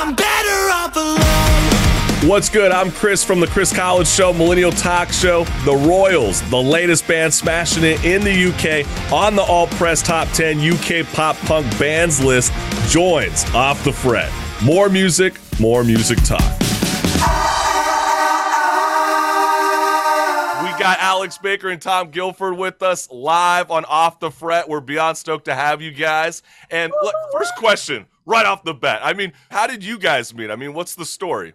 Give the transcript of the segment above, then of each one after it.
I'm better off alone. What's good? I'm Chris from the Chris Collins Show, Millennial Talk Show. The Royals, the latest band smashing it in the UK on the Alt Press Top 10 UK Pop Punk Bands list, joins Off the Fret. More music, more music talk. We got Alex Baker and Tom Guilford with us live on Off the Fret. We're beyond stoked to have you guys. And look, first question, right off the bat. I mean, how did you guys meet? I mean, what's the story?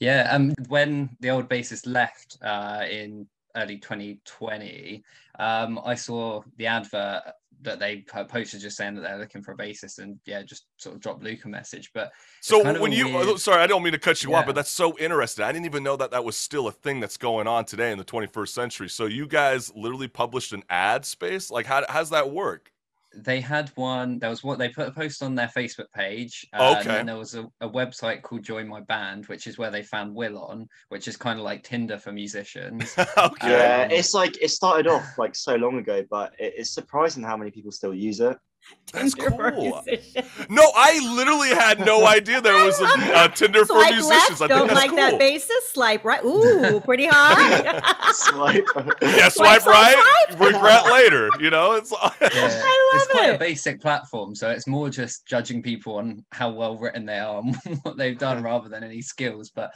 Yeah, um, when the old bassist left uh, in early 2020, um, I saw the advert that they posted just saying that they're looking for a bassist, and yeah, just sort of dropped Luke a message. But So kind of when you, weird- sorry, I don't mean to cut you off, but that's so interesting. I didn't even know that that was still a thing that's going on today in the 21st century. So you guys literally published an ad space. Like, how how's that work? They had one there was what they put a post on their facebook page uh, and then there was a, a website called join my band which is where they found will on which is kind of like tinder for musicians okay. Yeah, Um, it's like it started off like so long ago, but it, it's surprising how many people still use it. That's Tinder for cool. musicians. No, I literally had no idea there was a, a Tinder for Swipe musicians. left, I think don't that's like cool. that bassist. Swipe right. Ooh, pretty hot. Swipe. Yeah, Swipe, swipe, swipe, right, swipe. regret later. You know, it's Yeah. I it's love quite a it. basic platform so it's more just judging people on how well written they are and what they've done rather than any skills but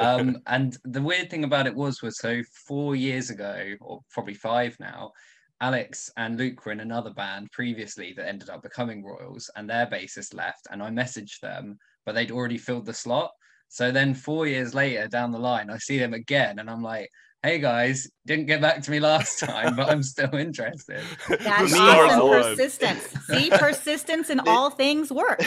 um and the weird thing about it was was so four years ago or probably five now alex and luke were in another band previously that ended up becoming royals and their bassist left and i messaged them but they'd already filled the slot so then four years later down the line i see them again and i'm like hey guys didn't get back to me last time but i'm still interested That's awesome. align. Persistence. See, persistence in all things work.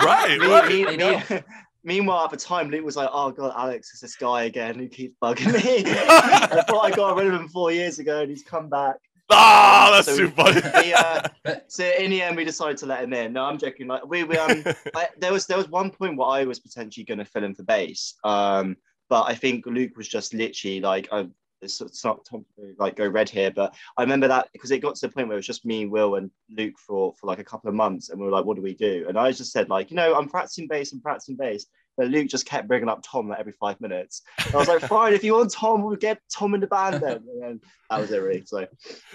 right, right. me- They me- meanwhile, at the time, Luke was like, "Oh God, Alex is this guy again who keeps bugging me." I thought I got rid of him four years ago, and he's come back. Ah, that's So too funny. He, uh, so in the end, we decided to let him in. No, I'm joking. Like we, we um, I, there was there was one point where I was potentially going to fill in for bass, um, but I think Luke was just literally like, I, it's it's not Tom, like go red here, but I remember that because it got to the point where it was just me, Will, and Luke for for like a couple of months, and we were like, what do we do? And I just said like, you know, I'm practicing bass and practicing bass. But Luke just kept bringing up Tom like every five minutes. And I was like, fine, if you want Tom, we'll get Tom in the band then. And then that was it, really. So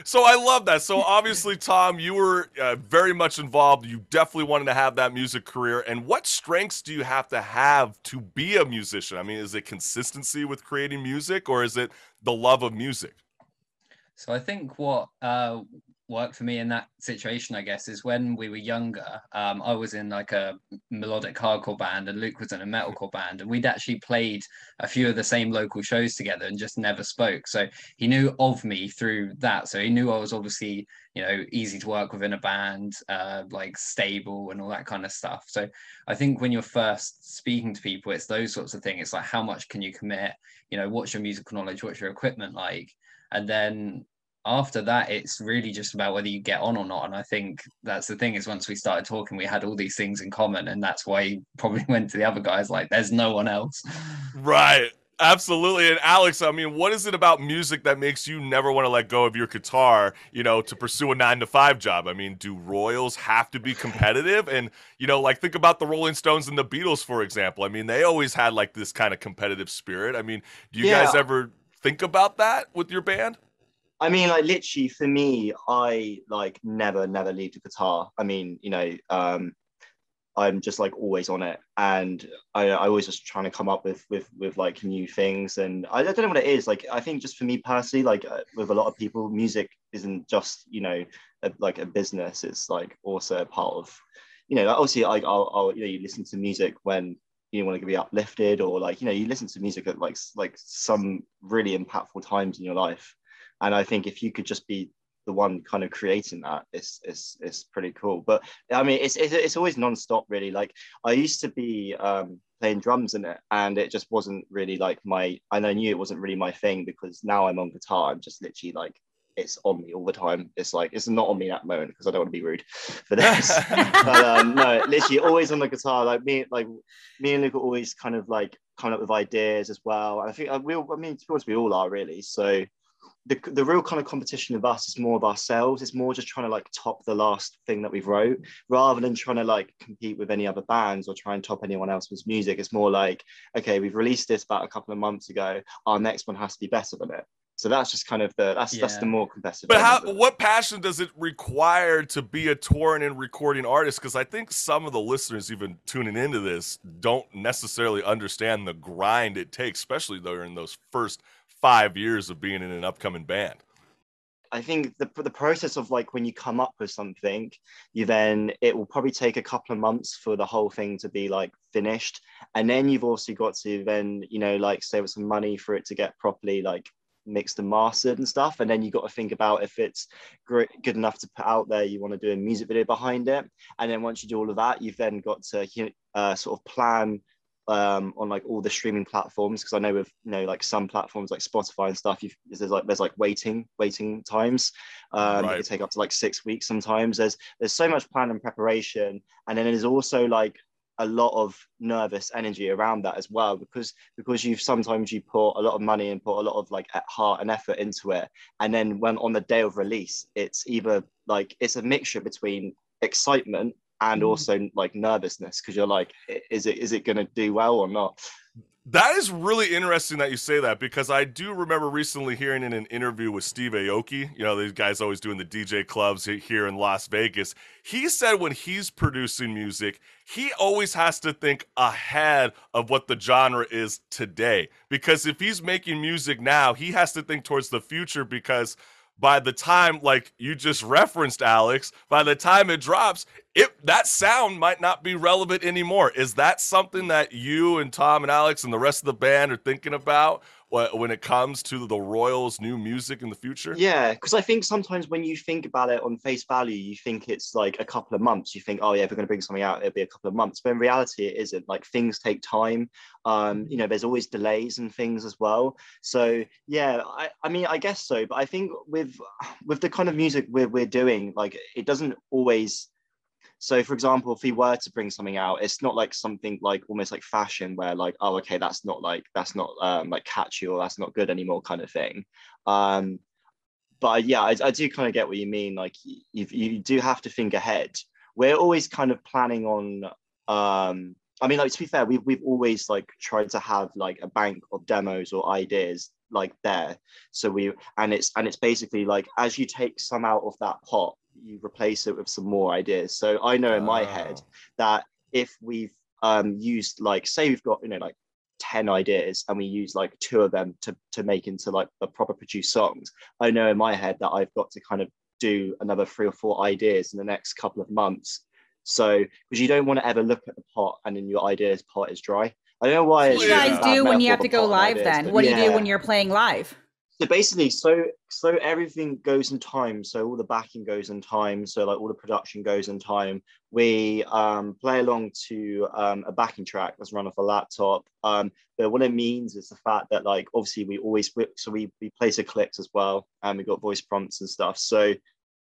So I love that. So obviously, Tom, you were uh, very much involved. You definitely wanted to have that music career. And what strengths do you have to have to be a musician? I mean, is it consistency with creating music, or is it the love of music? So I think what uh, worked for me in that situation, I guess, is when we were younger. Um, I was in like a melodic hardcore band, and Luke was in a metalcore band, and we'd actually played a few of the same local shows together, and just never spoke. So he knew of me through that. So he knew I was obviously, you know, easy to work with in a band, uh, like stable and all that kind of stuff. So I think when you're first speaking to people, it's those sorts of things. It's like how much can you commit? You know, what's your musical knowledge? What's your equipment like? and then after that it's really just about whether you get on or not and i think that's the thing is once we started talking we had all these things in common and that's why he probably went to the other guys like there's no one else Right. Absolutely. And Alex, I mean, what is it about music that makes you never want to let go of your guitar, you know, to pursue a nine to five job? I mean, do Royals have to be competitive? And, you know, like think about the Rolling Stones and the Beatles, for example. I mean, they always had like this kind of competitive spirit. I mean, do you Yeah. guys ever think about that with your band? I mean, like literally for me, I like never, never leave the guitar. I mean, you know, um, I'm just like always on it, and I, I always just trying to come up with with with like new things. And I, I don't know what it is. Like, I think just for me personally, like uh, with a lot of people, music isn't just you know a, like a business. It's like also a part of, you know, obviously like I'll, I'll you know you listen to music when you want to be uplifted or like you know you listen to music at like like some really impactful times in your life and I think if you could just be the one kind of creating that, it's it's it's pretty cool. But I mean, it's it's, it's always non-stop really. Like I used to be um, playing drums in it, and it just wasn't really like my. And I knew it wasn't really my thing because now I'm on guitar. I'm just literally like it's on me all the time. It's like it's not on me at the moment because I don't want to be rude for this. but um, no, literally always on the guitar. Like me, like me and Luke are always kind of like coming up with ideas as well. And I think uh, we, all, I mean, to be honest, we all are really. So the, the real kind of competition of us is more of ourselves. It's more just trying to like top the last thing that we've wrote rather than trying to like compete with any other bands or try and top anyone else's music. It's more like, okay, we've released this about a couple of months ago. Our next one has to be better than it. So that's just kind of the that's that's the more competitive. But how? element of it. What passion does it require to be a touring and recording artist? Because I think some of the listeners, even tuning into this, don't necessarily understand the grind it takes, especially during those first five years of being in an upcoming band. I think the the process of like when you come up with something, you then it will probably take a couple of months for the whole thing to be like finished, and then you've also got to then you know like save some money for it to get properly like mixed and mastered and stuff, and then you got to think about if it's great, good enough to put out there. You want to do a music video behind it, and then once you do all of that, you've then got to uh, sort of plan um, on like all the streaming platforms because I know with you know like some platforms like Spotify and stuff, you've, there's like there's like waiting waiting times. Um, Right. It can take up to like six weeks sometimes. There's there's so much plan and preparation, and then there's also like a lot of nervous energy around that as well because because you've sometimes you put a lot of money and put a lot of like at heart and effort into it and then when on the day of release it's either like it's a mixture between excitement and Mm. also like nervousness because you're like is it is it going to do well or not That is really interesting that you say that because I do remember recently hearing in an interview with Steve Aoki, you know, these guys always doing the DJ clubs here in Las Vegas. He said when he's producing music, he always has to think ahead of what the genre is today. Because if he's making music now, he has to think towards the future because by the time like you just referenced Alex, by the time it drops, it that sound might not be relevant anymore. Is that something that you and Tom and Alex and the rest of the band are thinking about when it comes to the Royals' new music in the future? yeah because i think sometimes when you think about it on face value you think it's like a couple of months. You think oh yeah if we're going to bring something out it'll be a couple of months. But in reality it isn't. Like things take time. Um you know there's always delays and things as well. So yeah i, I mean i guess so. But i think with with the kind of music we're, we're doing like it doesn't always so for example if we were to bring something out it's not like something like almost like fashion where like oh okay that's not like that's not um, like catchy or that's not good anymore kind of thing. Um but yeah i, I do kind of get what you mean like you, you do have to think ahead. We're always kind of planning on um i mean like to be fair we've, we've always like tried to have like a bank of demos or ideas like there. So we and it's and it's basically like as you take some out of that pot you replace it with some more ideas so i know in my head Oh. that if we've um used like say we've got you know like 10 ideas and we use like two of them to to make into like the proper produced songs i know in my head that i've got to kind of do another three or four ideas in the next couple of months so because you don't want to ever look at the pot and then your ideas pot is dry i don't know why What do you guys do when you have to go live ideas, then? What do you do when you're playing live? So basically, so so everything goes in time. So all the backing goes in time. So like all the production goes in time. We um, play along to um, a backing track that's run off a laptop. Um, but what it means is the fact that like obviously we always so we we place the clicks as well, and we got voice prompts and stuff. So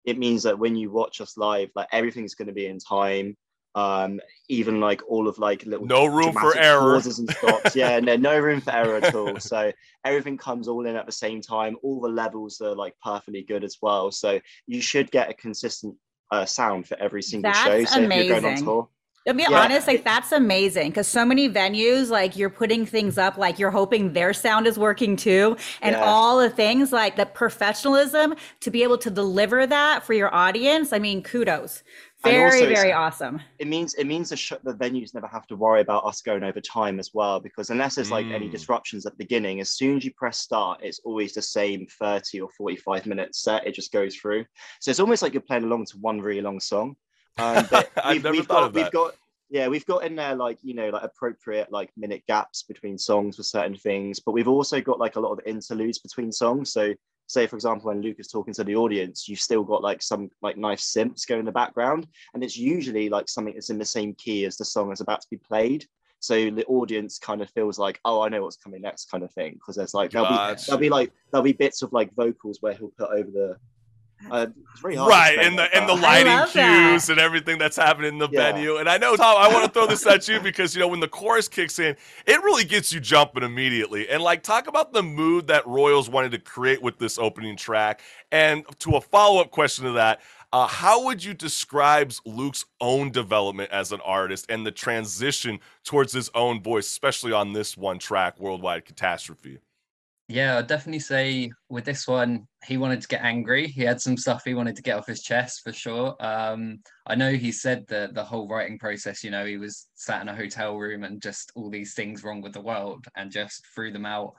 it means that when you watch us live, like everything's going to be in time. Um, even like all of like little No room for dramatic error. and stops. Yeah, no, no room for error at all. So everything comes all in at the same time. All the levels are like perfectly good as well. So you should get a consistent uh, sound for every single show. That's So if you're going on amazing. tour, To be Yeah. honest, like that's amazing because so many venues, like you're putting things up, like you're hoping their sound is working too, and Yeah. all the things like the professionalism to be able to deliver that for your audience. I mean, kudos. Very, very awesome. it means it means the, sh- the venues never have to worry about us going over time as well because unless there's like any Mm. disruptions at the beginning as soon as you press start it's always the same 30 or 45 minute set it just goes through so it's almost like you're playing along to one really long song um, but we've, we've got we've got yeah we've got in there like you know like appropriate like minute gaps between songs for certain things but we've also got like a lot of interludes between songs so say for example when luke is talking to the audience you've still got like some like nice synths going in the background and it's usually like something that's in the same key as the song that's about to be played. So the audience kind of feels like oh i know what's coming next kind of thing because there's like there'll be there'll be like there'll be bits of like vocals where he'll put over the Uh, it's very hard. right explain and the it, and the lighting love that. cues and everything that's happening in the Yeah. venue and i know tom i want to throw this at you because you know when the chorus kicks in it really gets you jumping immediately and like talk about the mood that royals wanted to create with this opening track and to a follow-up question to that uh, how would you describe luke's own development as an artist and the transition towards his own voice especially on this one track worldwide catastrophe Yeah, I'd definitely say with this one, he wanted to get angry. He had some stuff he wanted to get off his chest for sure. Um, I know he said that the whole writing process, you know, he was sat in a hotel room and just all these things wrong with the world and just threw them out.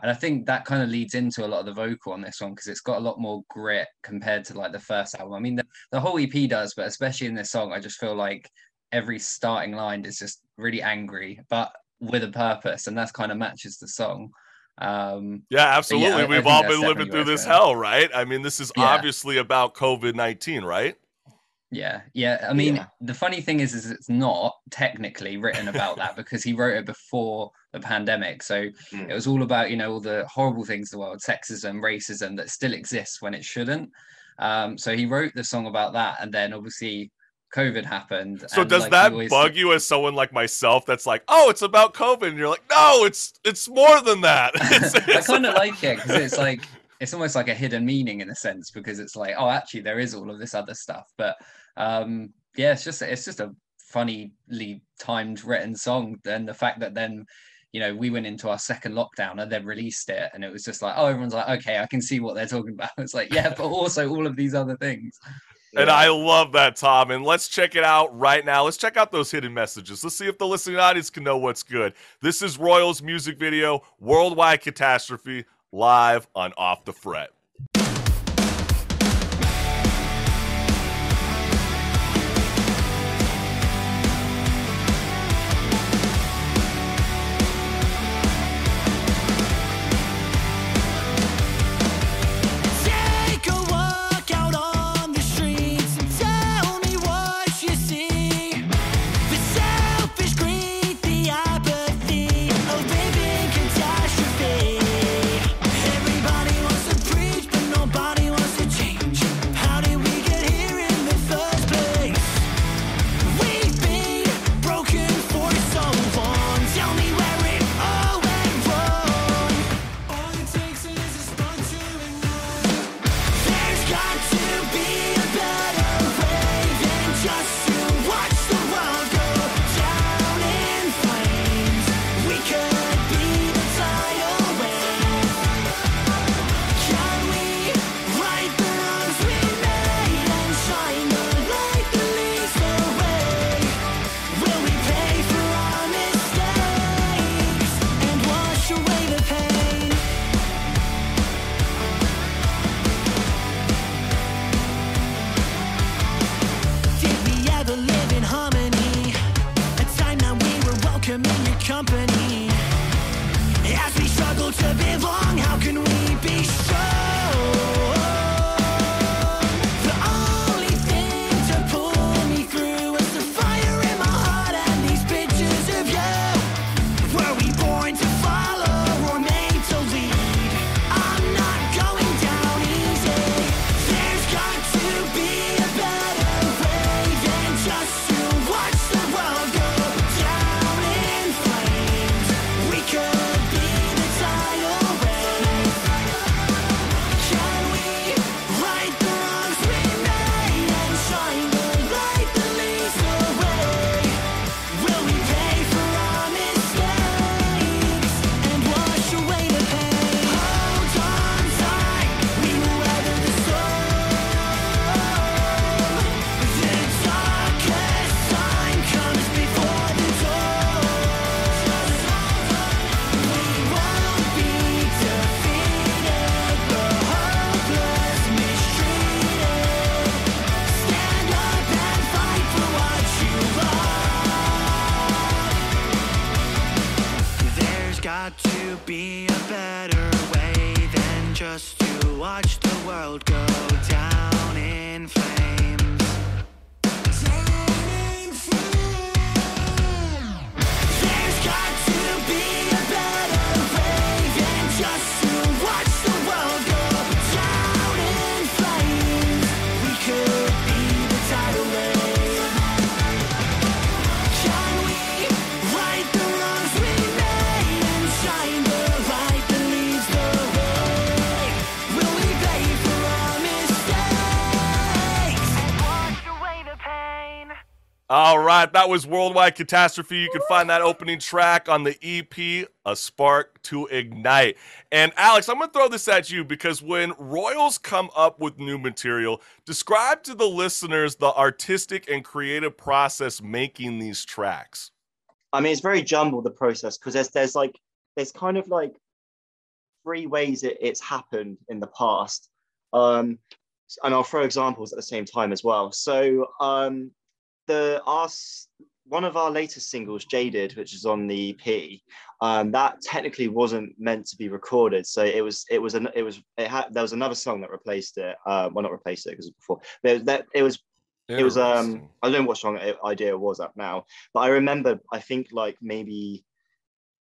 And I think that kind of leads into a lot of the vocal on this one because it's got a lot more grit compared to like the first album. I mean, the, the whole EP does, but especially in this song, I just feel like every starting line is just really angry, but with a purpose, and that's kind of matches the song. Um, Yeah, absolutely. I- I We've think all been living through this hell, right? I mean, this is Yeah. obviously about COVID 19, right? Yeah, yeah. I mean, Yeah. the funny thing is, is it's not technically written about that because he wrote it before the pandemic. So Mm. it was all about, you know, all the horrible things in the world, sexism, racism that still exists when it shouldn't. Um, so he wrote the song about that, and then obviously COVID happened. So and does like that bug you as someone like myself that's like, oh, it's about COVID? And you're like, no, it's it's more than that. It's, I kind of like it because it's like it's almost like a hidden meaning in a sense because it's like oh actually there is all of this other stuff but um yeah it's just it's just a funnily timed written song and the fact that then you know we went into our second lockdown and then released it and it was just like oh everyone's like okay I can see what they're talking about it's like yeah but also all of these other things And I love that, Tom. And let's check it out right now. Let's check out those hidden messages. Let's see if the listening audience can know what's good. This is Royals music video, Worldwide Catastrophe, live on Off the Fret. Right, that was Worldwide Catastrophe. You can find that opening track on the EP, A Spark to Ignite. And Alex, I'm going to throw this at you because when Royals come up with new material, describe to the listeners the artistic and creative process making these tracks. I mean, it's very jumbled the process because there's there's like there's kind of like three ways it, it's happened in the past. Um, and I'll throw examples at the same time as well. So um, the us one of our latest singles, Jaded, which is on the EP, um, that technically wasn't meant to be recorded. So it was it was an it was it had there was another song that replaced it. Uh, well, not replaced it because it was before. But that it was it was um I don't know what song idea it was up now, but I remember I think like maybe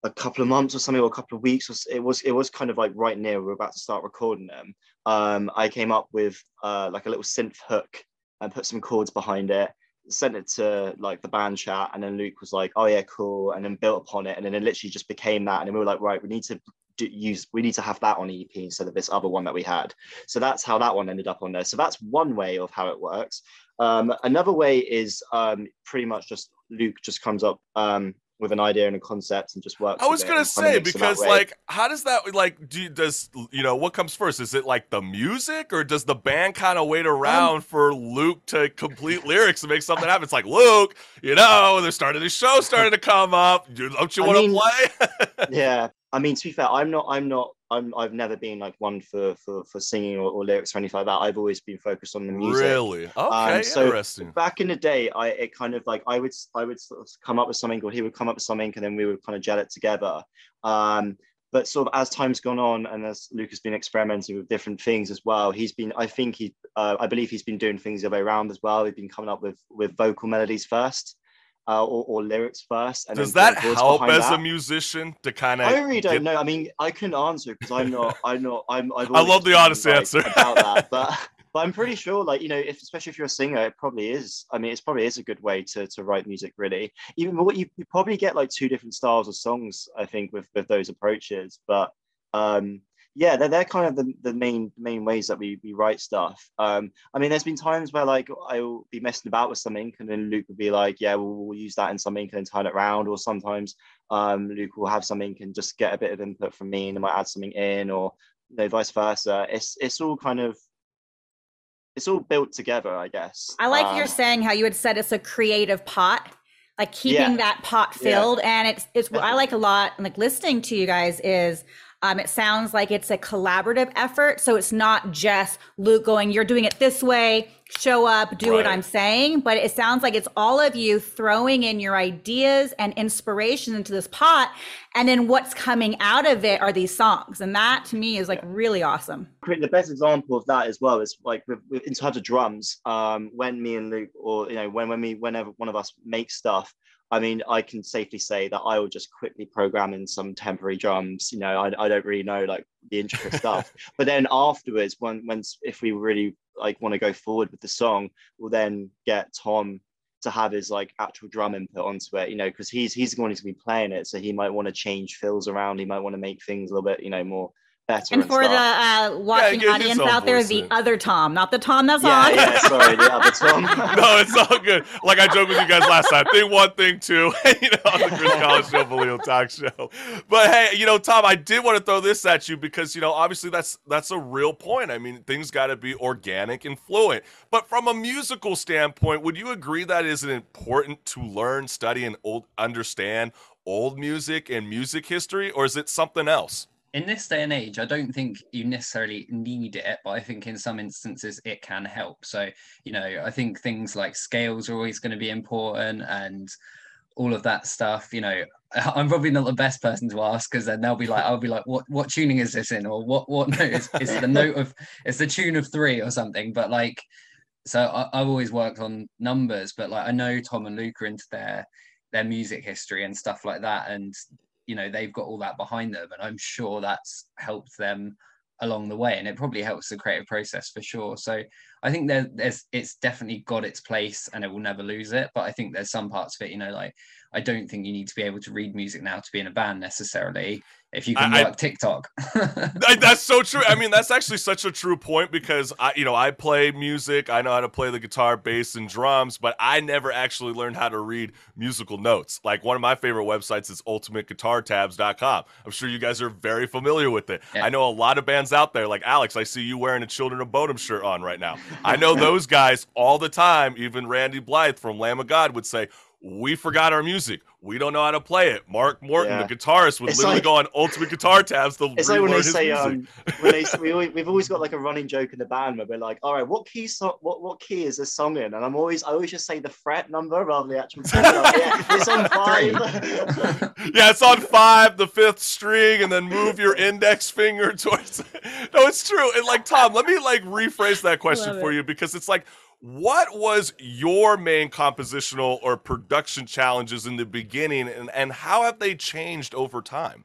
a couple of months or something or a couple of weeks or it was it was kind of like right near we were about to start recording them. Um, I came up with uh like a little synth hook and put some chords behind it, sent it to like the band chat, and then Luke was like, "Oh yeah, cool," and then built upon it, and then it literally just became that, and then we were like, "Right, we need to." Do, use we need to have that on EP instead of this other one that we had so that's how that one ended up on there so that's one way of how it works um, another way is um, pretty much just Luke just comes up um, with an idea and a concept and just works. I was gonna say makes it that because like how does that like do does you know what comes first? Is it like the music or does the band kind of wait around Um, for Luke to complete lyrics to make something happen? It's like Luke, you know, they're starting the show starting to come up. You- Don't you want to play? yeah, I mean to be fair, I'm not. I'm not. I'm. I've never been like one for for for singing or, or lyrics or anything like that. I've always been focused on the music. really? Okay, Um, so interesting. back in the day, I it kind of like I would I would sort of come up with something, or he would come up with something, and then we would kind of gel it together. Um, but sort of as time's gone on, and as Luke has been experimenting with different things as well, he's been I think he uh, I believe he's been doing things the other way around as well. He's been coming up with with vocal melodies first, uh, or, or lyrics first. And Does that help as a musician to kind of? I really don't know. I mean, I couldn't answer because I'm not. I'm not. I'm. I've I love the honest like, answer. about that, but but I'm pretty sure, like you know, if especially if you're a singer, it probably is. I mean, it's probably is a good way to to write music. Really, even what you, you probably get like two different styles of songs. I think with with those approaches, but um, yeah, they're, they're kind of the, the main main ways that we, we write stuff. Um, I mean, there's been times where like I'll be messing about with something, and then Luke would be like, "Yeah, we'll, we'll use that in something and turn it around." Or sometimes um, Luke will have something and just get a bit of input from me, and then might add something in, or you know, vice versa. It's it's all kind of it's all built together, I guess. I like Um, you're saying how you had said it's a creative pot, like keeping Yeah. that pot Yeah. filled. And it's it's what I like a lot, like listening to you guys is um, it sounds like it's a collaborative effort. So it's not just Luke going, you're doing it this way, show up, do what I'm saying. But it sounds like it's all of you throwing in your ideas and inspiration into this pot. And then what's coming out of it are these songs. And that to me is like really awesome. The best example of that as well is like with, with, in terms of drums um when me and luke or you know when when we whenever one of us makes stuff i mean i can safely say that i will just quickly program in some temporary drums you know i, I don't really know like the intricate stuff. But then afterwards when when if we really like want to go forward with the song we'll then get tom to have his like actual drum input onto it you know because he's he's the one who's going to be playing it so he might want to change fills around he might want to make things a little bit you know more better And for the uh, watching get his audience out there, the in. other Tom, not the Tom that's yeah, on. yeah, sorry, the other Tom. no, it's all good. Like I joked with you guys last time. Thing one, thing two, you know, on the Chris Collins Show, Millennial Talk Show. But hey, you know, Tom, I did want to throw this at you because you know, obviously that's that's a real point. I mean, things got to be organic and fluent. But from a musical standpoint, would you agree that is it important to learn, study, and old understand old music and music history, or is it something else? In this day and age, I don't think you necessarily need it, but I think in some instances it can help. So, you know, I think things like scales are always going to be important and all of that stuff. You know, I'm probably not the best person to ask because then they'll be like, I'll be like, what what tuning is this in, or what what note is, is the note of it's the tune of three or something. But like, so I, I've always worked on numbers, but like I know Tom and Luke are into their their music history and stuff like that, and you know they've got all that behind them and i'm sure that's helped them along the way and it probably helps the creative process for sure. So I think there, there's it's definitely got its place and it will never lose it. But I think there's some parts of it, you know, like I don't think you need to be able to read music now to be in a band necessarily. If you can I- I- work TikTok, I- that's so true. I mean, that's actually such a true point because I, you know, I play music. I know how to play the guitar, bass, and drums, but I never actually learned how to read musical notes. Like one of my favorite websites is ultimateguitartabs.com. I'm sure you guys are very familiar with it. Yeah. I know a lot of bands out there. Like Alex, I see you wearing a Children of Bodom shirt on right now. I know those guys all the time. Even Randy Blythe from Lamb of God would say. We forgot our music. We don't know how to play it. Mark Morton, Yeah. the guitarist, would It's literally like- go on Ultimate Guitar Tabs to It's like when they his say, music. um, when they we always, we've always got like a running joke in the band where we're like, all right, what key so- what what key is this song in? And I'm always I always just say the fret number rather than the actual. key. Like, yeah, it's on five. yeah, it's on five, the fifth string, and then move your index finger towards. It. no, it's true. And like Tom, let me like rephrase that question Love for it. you because it's like, what was your main compositional or production challenges in the beginning, and and how have they changed over time?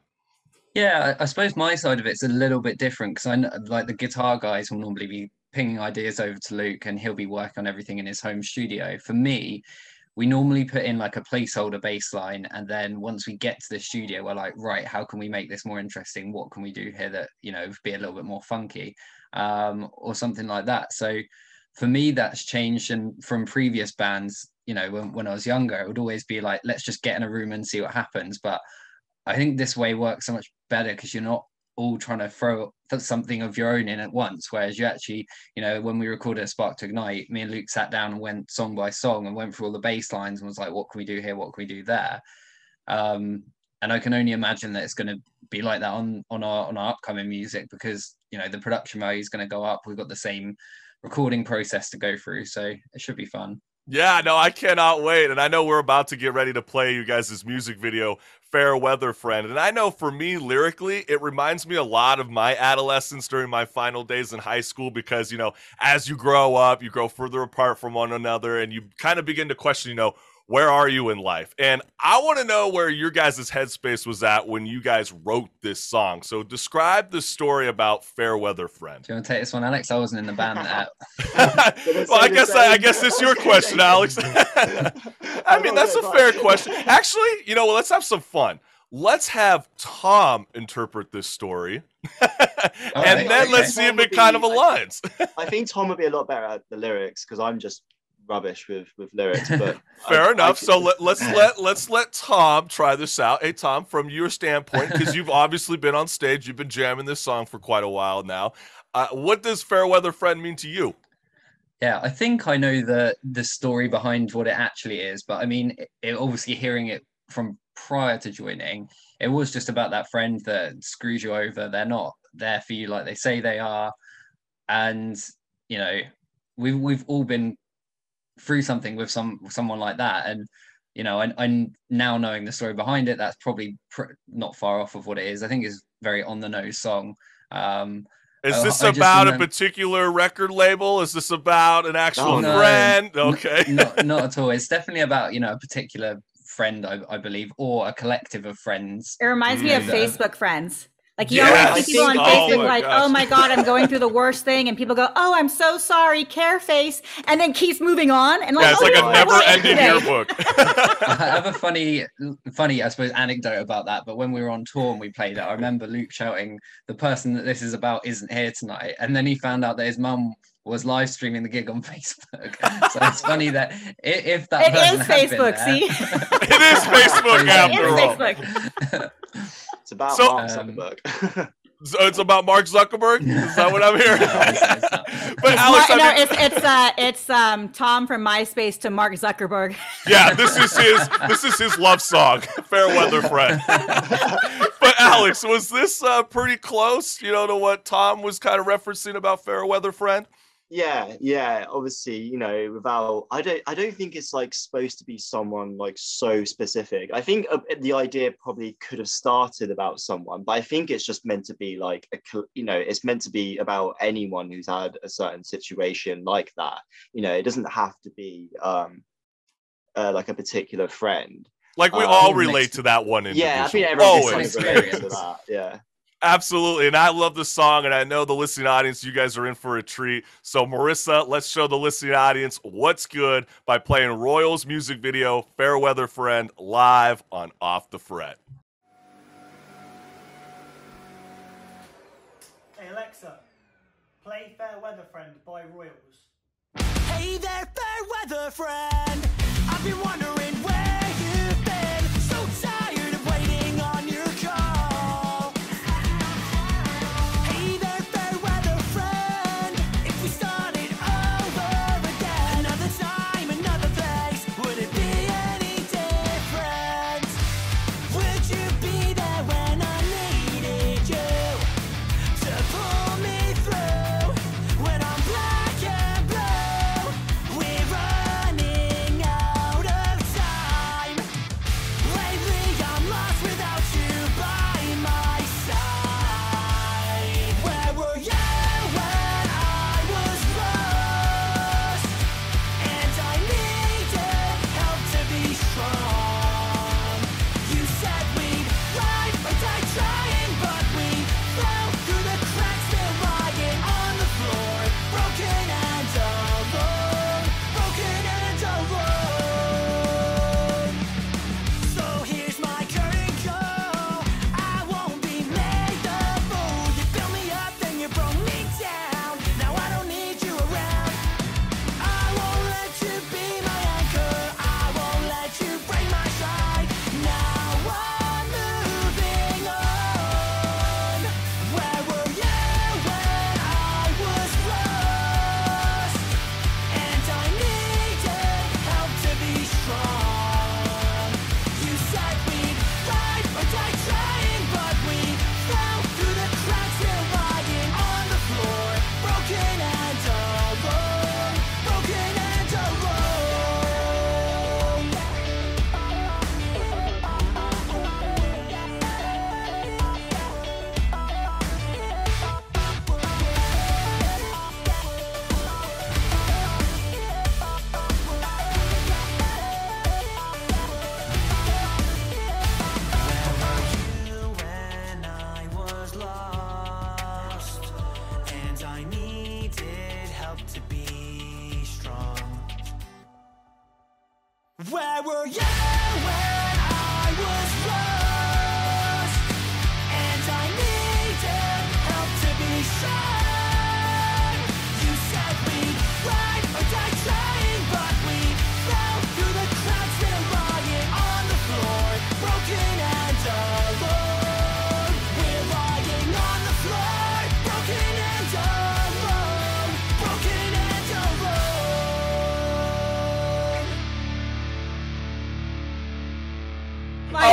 Yeah, I suppose my side of it's a little bit different because I know, like the guitar guys will normally be pinging ideas over to Luke and he'll be working on everything in his home studio. For me, we normally put in like a placeholder bassline and then once we get to the studio, we're like, right, how can we make this more interesting? What can we do here that, you know, be a little bit more funky um, or something like that. So for me, that's changed and from previous bands, you know, when, when I was younger, it would always be like, let's just get in a room and see what happens. But I think this way works so much better because you're not all trying to throw something of your own in at once. Whereas you actually, you know, when we recorded Spark to Ignite, me and Luke sat down and went song by song and went through all the bass lines and was like, what can we do here? What can we do there? Um, and I can only imagine that it's going to be like that on on our on our upcoming music because you know the production value is going to go up. We've got the same recording process to go through, so it should be fun. Yeah, no, I cannot wait. And I know we're about to get ready to play you guys' music video, Fair Weather Friend. And I know for me, lyrically, it reminds me a lot of my adolescence during my final days in high school because, you know, as you grow up, you grow further apart from one another and you kind of begin to question, you know, where are you in life? And I want to know where your guys' headspace was at when you guys wrote this song. So describe the story about Fair Weather Friend. Do you want to take this one, Alex? I wasn't in the band that. well, I guess I, I guess it's your question, Alex. I mean, that's a fair question. Actually, you know, let's have some fun. Let's have Tom interpret this story, and right, then okay. let's see if it kind of aligns. I think Tom would be a lot better at the lyrics because I'm just rubbish with with lyrics. But Fair I- enough. I- so let, let's let let's let Tom try this out. Hey, Tom, from your standpoint, because you've obviously been on stage, you've been jamming this song for quite a while now. Uh, what does "Fair Weather Friend" mean to you? Yeah, I think I know the the story behind what it actually is, but I mean, it, it- obviously hearing it from prior to joining, it was just about that friend that screws you over. They're not there for you like they say they are, and you know, we've we've all been through something with some someone like that, and you know, and I'm now knowing the story behind it. That's probably pr- not far off of what it is. I think it's a very on the nose song. Um, Is Oh, this I just about a particular record label? Is this about an actual Oh, no. friend? Okay. not not at all. It's definitely about you know a particular friend, I, I believe, or a collective of friends. It reminds me of Facebook friends. Like you Yes. always see people on oh Facebook Oh my like, gosh. "Oh my god, I'm going through the worst thing," and people go, "Oh, I'm so sorry, care face," and then keeps moving on. And like, Yeah, it's "Oh, like a never-ending today." yearbook. I have a funny, funny, I suppose, anecdote about that. But when we were on tour and we played it, I remember Luke shouting, "The person that this is about isn't here tonight," and then he found out that his mum was live streaming the gig on Facebook. so it's funny that i- if that It person is Facebook. there- See, It is Facebook after it is all. Facebook. it's about So- Mark Um, Zuckerberg. So it's about Mark Zuckerberg. Is that what I'm hearing? No, it's- it's but It's Alex, Mar- I no, it's it's uh it's um Tom from MySpace to Mark Zuckerberg. yeah, this is his this is his love song, "Fair Weather Friend." but Alex, was this uh, pretty close? You know, to what Tom was kind of referencing about "Fair Weather Friend." Yeah, yeah. Obviously, you know, without I don't I don't think it's like supposed to be someone like so specific. I think uh, the idea probably could have started about someone, but I think it's just meant to be like a you know, it's meant to be about anyone who's had a certain situation like that. You know, it doesn't have to be um uh, like a particular friend. Like we Uh, all relate to that one. Yeah, I think everyone Always. can of to that. Yeah. Absolutely. And I love the song, and I know the listening audience, you guys are in for a treat. So, Marissa, let's show the listening audience what's good by playing Royals music video, Fairweather Friend, live on Off the Fret. Hey Alexa, play Fair Weather Friend by Royals. Hey there, fair weather friend. I've been wondering where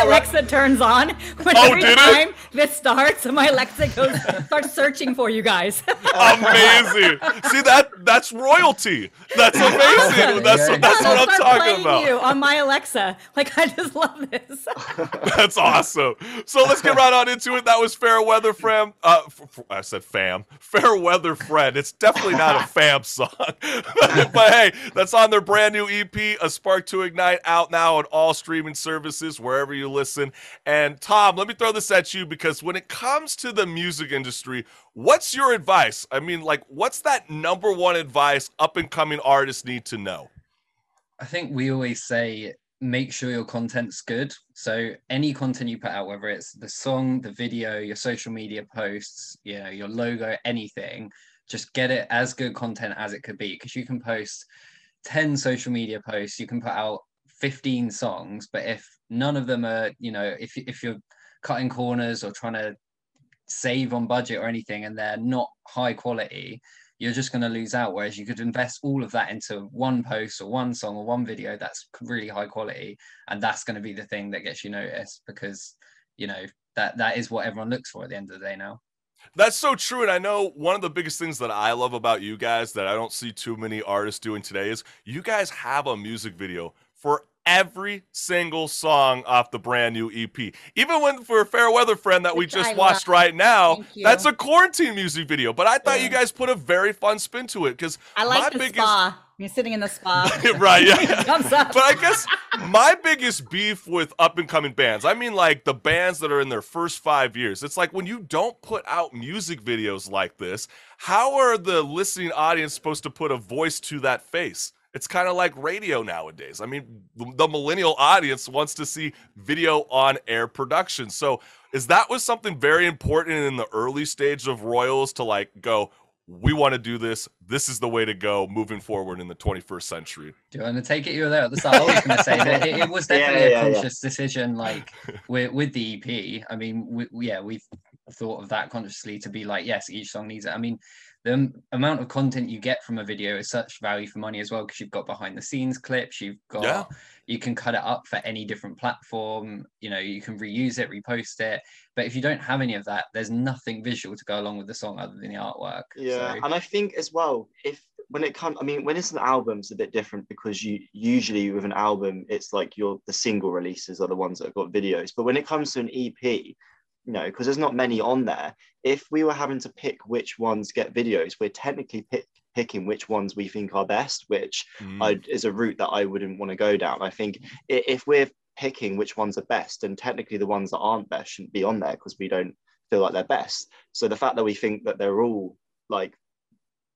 Alexa turns on when Oh, every did it? time this starts. My Alexa goes starts searching for you guys. Amazing. See that that's royalty. That's amazing. That's what that's what I'll I'm start talking playing about. you on my Alexa. Like I just love this. That's awesome. So let's get right on into it. That was Fair Weather Fam. Uh, f- f- I said fam. Fair Weather Friend. It's definitely not a fam song. but hey, that's on their brand new EP, A Spark to Ignite, out now on all streaming services, wherever you listen. And Tom, let me throw this at you because when it comes to the music industry, what's your advice? I mean, like, what's that number one advice up and coming artists need to know? I think we always say make sure your content's good. So any content you put out, whether it's the song, the video, your social media posts, you know, your logo, anything, just get it as good content as it could be. Because you can post 10 social media posts, you can put out 15 songs, but if none of them are, you know, if if you're cutting corners or trying to save on budget or anything and they're not high quality, you're just going to lose out. Whereas you could invest all of that into one post or one song or one video that's really high quality, and that's going to be the thing that gets you noticed because you know that that is what everyone looks for at the end of the day now. That's so true. And I know one of the biggest things that I love about you guys that I don't see too many artists doing today is you guys have a music video for every single song off the brand new EP. Even when for Fair Weather Friend that we just I watched love. right now, that's a quarantine music video. But I thought you guys put a very fun spin to it because I my like the biggest spa. You're sitting in the spa. right, yeah. But I guess my biggest beef with up and coming bands, I mean, like the bands that are in their first five years, it's like when you don't put out music videos like this, how are the listening audience supposed to put a voice to that face? It's kind of like radio nowadays. I mean, the, the millennial audience wants to see video on air production. So, is that was something very important in the early stage of Royals to like go, we want to do this. This is the way to go moving forward in the 21st century. Do you want to take it? You were there at the start. I was going to say that it, it was definitely yeah, a yeah. conscious decision, like with with the EP. I mean, we, we- yeah, we've thought of that consciously to be like, yes, each song needs it. I mean, the amount of content you get from a video is such value for money as well because you've got behind the scenes clips, you've got Yeah. you can cut it up for any different platform. You know, you can reuse it, repost it. But if you don't have any of that, there's nothing visual to go along with the song other than the artwork. Yeah, So- and I think as well, if when it comes, I mean, when it's an album, it's a bit different because you usually with an album, it's like your the single releases are the ones that have got videos. But when it comes to an EP, you know, because there's not many on there. If we were having to pick which ones get videos, we're technically pick, picking which ones we think are best, which Mm. I, is a route that I wouldn't want to go down. I think if we're picking which ones are best, and technically the ones that aren't best shouldn't be on there because we don't feel like they're best. So the fact that we think that they're all like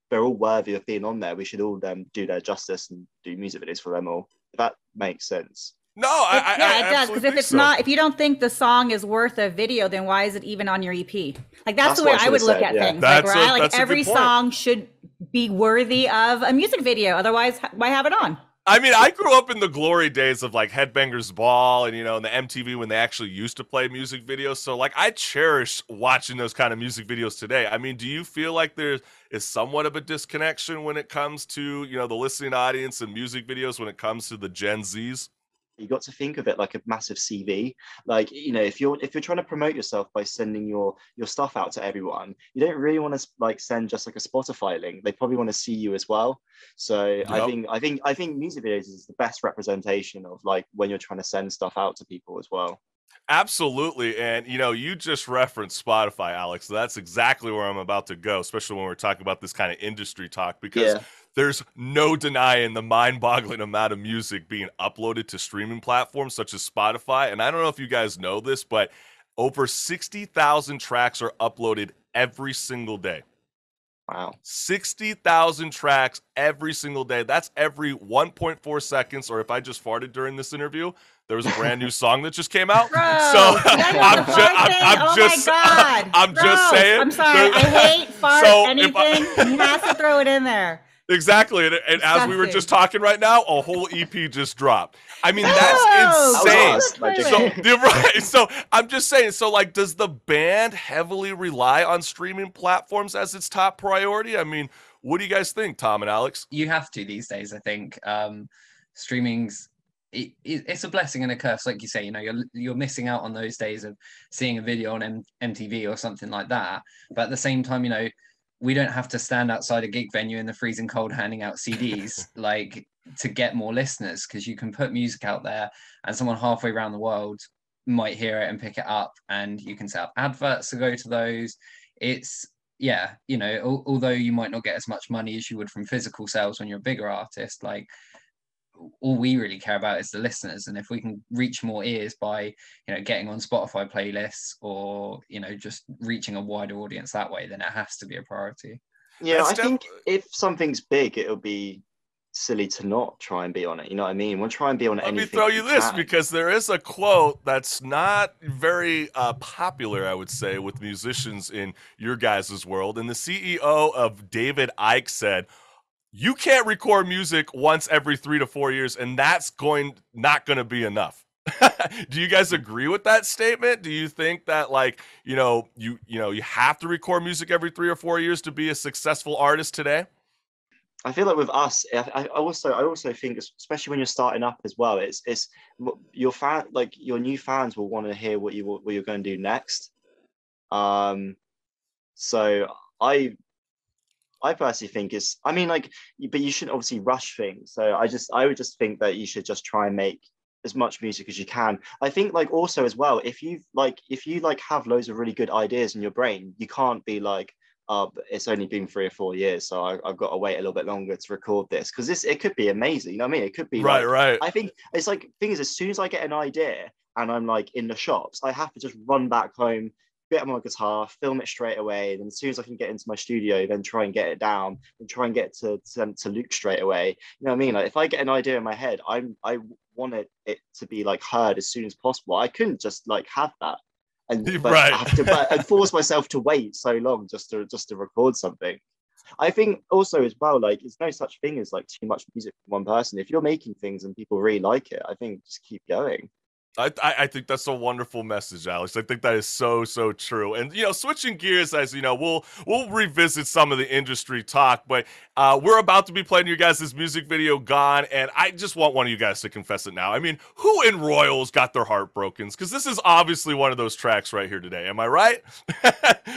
they're all worthy of being on there, we should all um, do their justice and do music videos for them all. That makes sense. No, I, It- I, yeah, I it does. Because if it's so. not, if you don't think the song is worth a video, then why is it even on your EP? Like that's, That's the way I I would look said, at yeah. things. That's like a- right, like that's a good every point. song should be worthy of a music video. Otherwise, why have it on? I mean, I grew up in the glory days of like Headbangers Ball and you know, and the MTV when they actually used to play music videos. So like I cherish watching those kind of music videos today. I mean, do you feel like there is somewhat of a disconnection when it comes to, you know, the listening audience and music videos when it comes to the Gen Zs? You got to think of it like a massive CV. Like you know, if you're if you're trying to promote yourself by sending your your stuff out to everyone, you don't really want to like send just like a Spotify link. They probably want to see you as well. So I think I think I think music videos is the best representation of like when you're trying to send stuff out to people as well. Absolutely. And, you know, you just referenced Spotify, Alex. So That's exactly where I'm about to go, especially when we're talking about this kind of industry talk, because Yeah. There's no denying the mind boggling amount of music being uploaded to streaming platforms such as Spotify. And I don't know if you guys know this, but over 60,000 tracks are uploaded every single day. Wow. 60,000 tracks every single day. That's every 1.4 seconds. Or if I just farted during this interview, there was a brand new song that just came out. Bro, so I miss I'm, the ju- I'm. I'm oh just, my god! I'm just saying. I'm sorry. there- I hate fart So, if anything. I- he has to throw it in there. Exactly. And, and as we were just talking right now, a whole EP just dropped. I mean, No! that's insane. us, So, right. So I'm just saying. So, like, does the band heavily rely on streaming platforms as its top priority? I mean, what do you guys think, Tom and Alex? you have to these days i think um streaming's it, it- it's a blessing and a curse like you say you know you're you're missing out on those days of seeing a video on M- mtv or something like that but at the same time you know we don't have to stand outside a gig venue in the freezing cold handing out cds like to get more listeners because you can put music out there and someone halfway around the world might hear it and pick it up and you can set up adverts to go to those. It's yeah, you know, al- although you might not get as much money as you would from physical sales when you're a bigger artist, like all we really care about is the listeners. And if we can reach more ears by, you know, getting on Spotify playlists or, you know, just reaching a wider audience that way, then it has to be a priority. Yeah, That's I def- think if something's big, it'll be silly to not try and be on it. You know what I mean? We'll try and be on Let me throw you this can. because there is a quote that's not very uh, popular, I would say, with musicians in your guys' world. And the CEO of David Ike said, "You can't record music once every three to four years, and that's going not going to be enough." Do you guys agree with that statement? Do you think that like you know you you know you have to record music every three or four years to be a successful artist today? I feel like with us, I, also I also think, especially when you're starting up as well, it's it's your fan like your new fans will want to hear what you what you're going to do next. Um, so I I personally think it's I mean like but you shouldn't obviously rush things. So I just I would just think that you should just try and make as much music as you can. I think like also as well, if you like if you like have loads of really good ideas in your brain, you can't be like uh, it's only been three or four years, so I, I've got to wait a little bit longer to record this because this it could be amazing. You know what I mean? It could be right, like, right. I think it's like thing is as soon as I get an idea and I'm like in the shops, I have to just run back home, get my guitar, film it straight away. Then as soon as I can get into my studio, then try and get it down and try and get it to send to Luke straight away. You know what I mean? Like if I get an idea in my head, I'm I wanted it to be like heard as soon as possible. I couldn't just like have that. And but Right. Have to but and force myself to wait so long just to just to record something. I think also as well, like there's no such thing as like too much music from one person. If you're making things and people really like it, I think just keep going. I, I I think that's a wonderful message, Alex. I think that is so so true. And you know, switching gears, as you know, we'll we'll revisit some of the industry talk, but uh, we're about to be playing you guys this music video, "Gone," and I just want one of you guys to confess it now. I mean, who in Royals got their heart broken? Because this is obviously one of those tracks right here today. Am I right?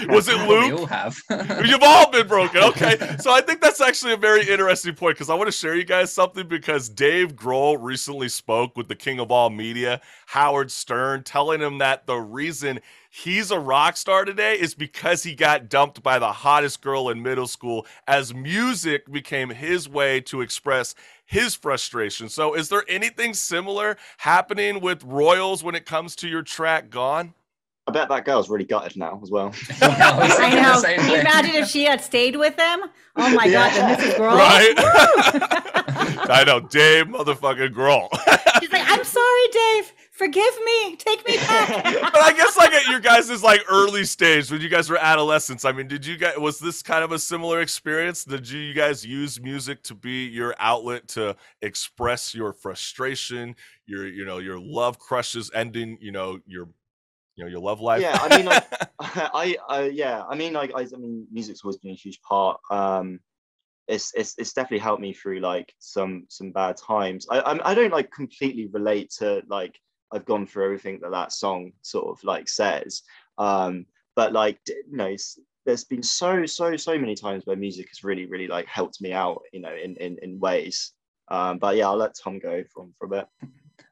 Was it We Luke? all have. You've all been broken. Okay. So I think that's actually a very interesting point because I want to share you guys something because Dave Grohl recently spoke with the king of all media, Howard Stern, telling him that the reason he's a rock star today is because he got dumped by the hottest Grohl in middle school as music became his way to express his frustration. So is there anything similar happening with Royals when it comes to your track Gone? I bet that girl's really gutted now as well. I was I thinking the know. same Can you imagine if she had stayed with him? Oh my Yeah. god, the Mrs. Grohl. Right? I know, Dave motherfucking girl. She's like, I'm sorry, Dave. Forgive me. Take me back. but I guess like at your guys' like early stage when you guys were adolescents, I mean, did you guys was this kind of a similar experience? Did you, you guys use music to be your outlet to express your frustration, your you know, your love crushes ending, you know, your you know, your love life? Yeah, I mean, like, I, I, yeah, I mean, like, I, I mean, music's always been a huge part. Um, it's, it's, it's definitely helped me through like some, some bad times. I, I'm, I don't like completely relate to like I've gone through everything that that song sort of like says. Um, but like, d- you know, there's been so, so, so many times where music has really, really like helped me out, you know, in, in, in ways. Um, but yeah, I'll let Tom go from from it.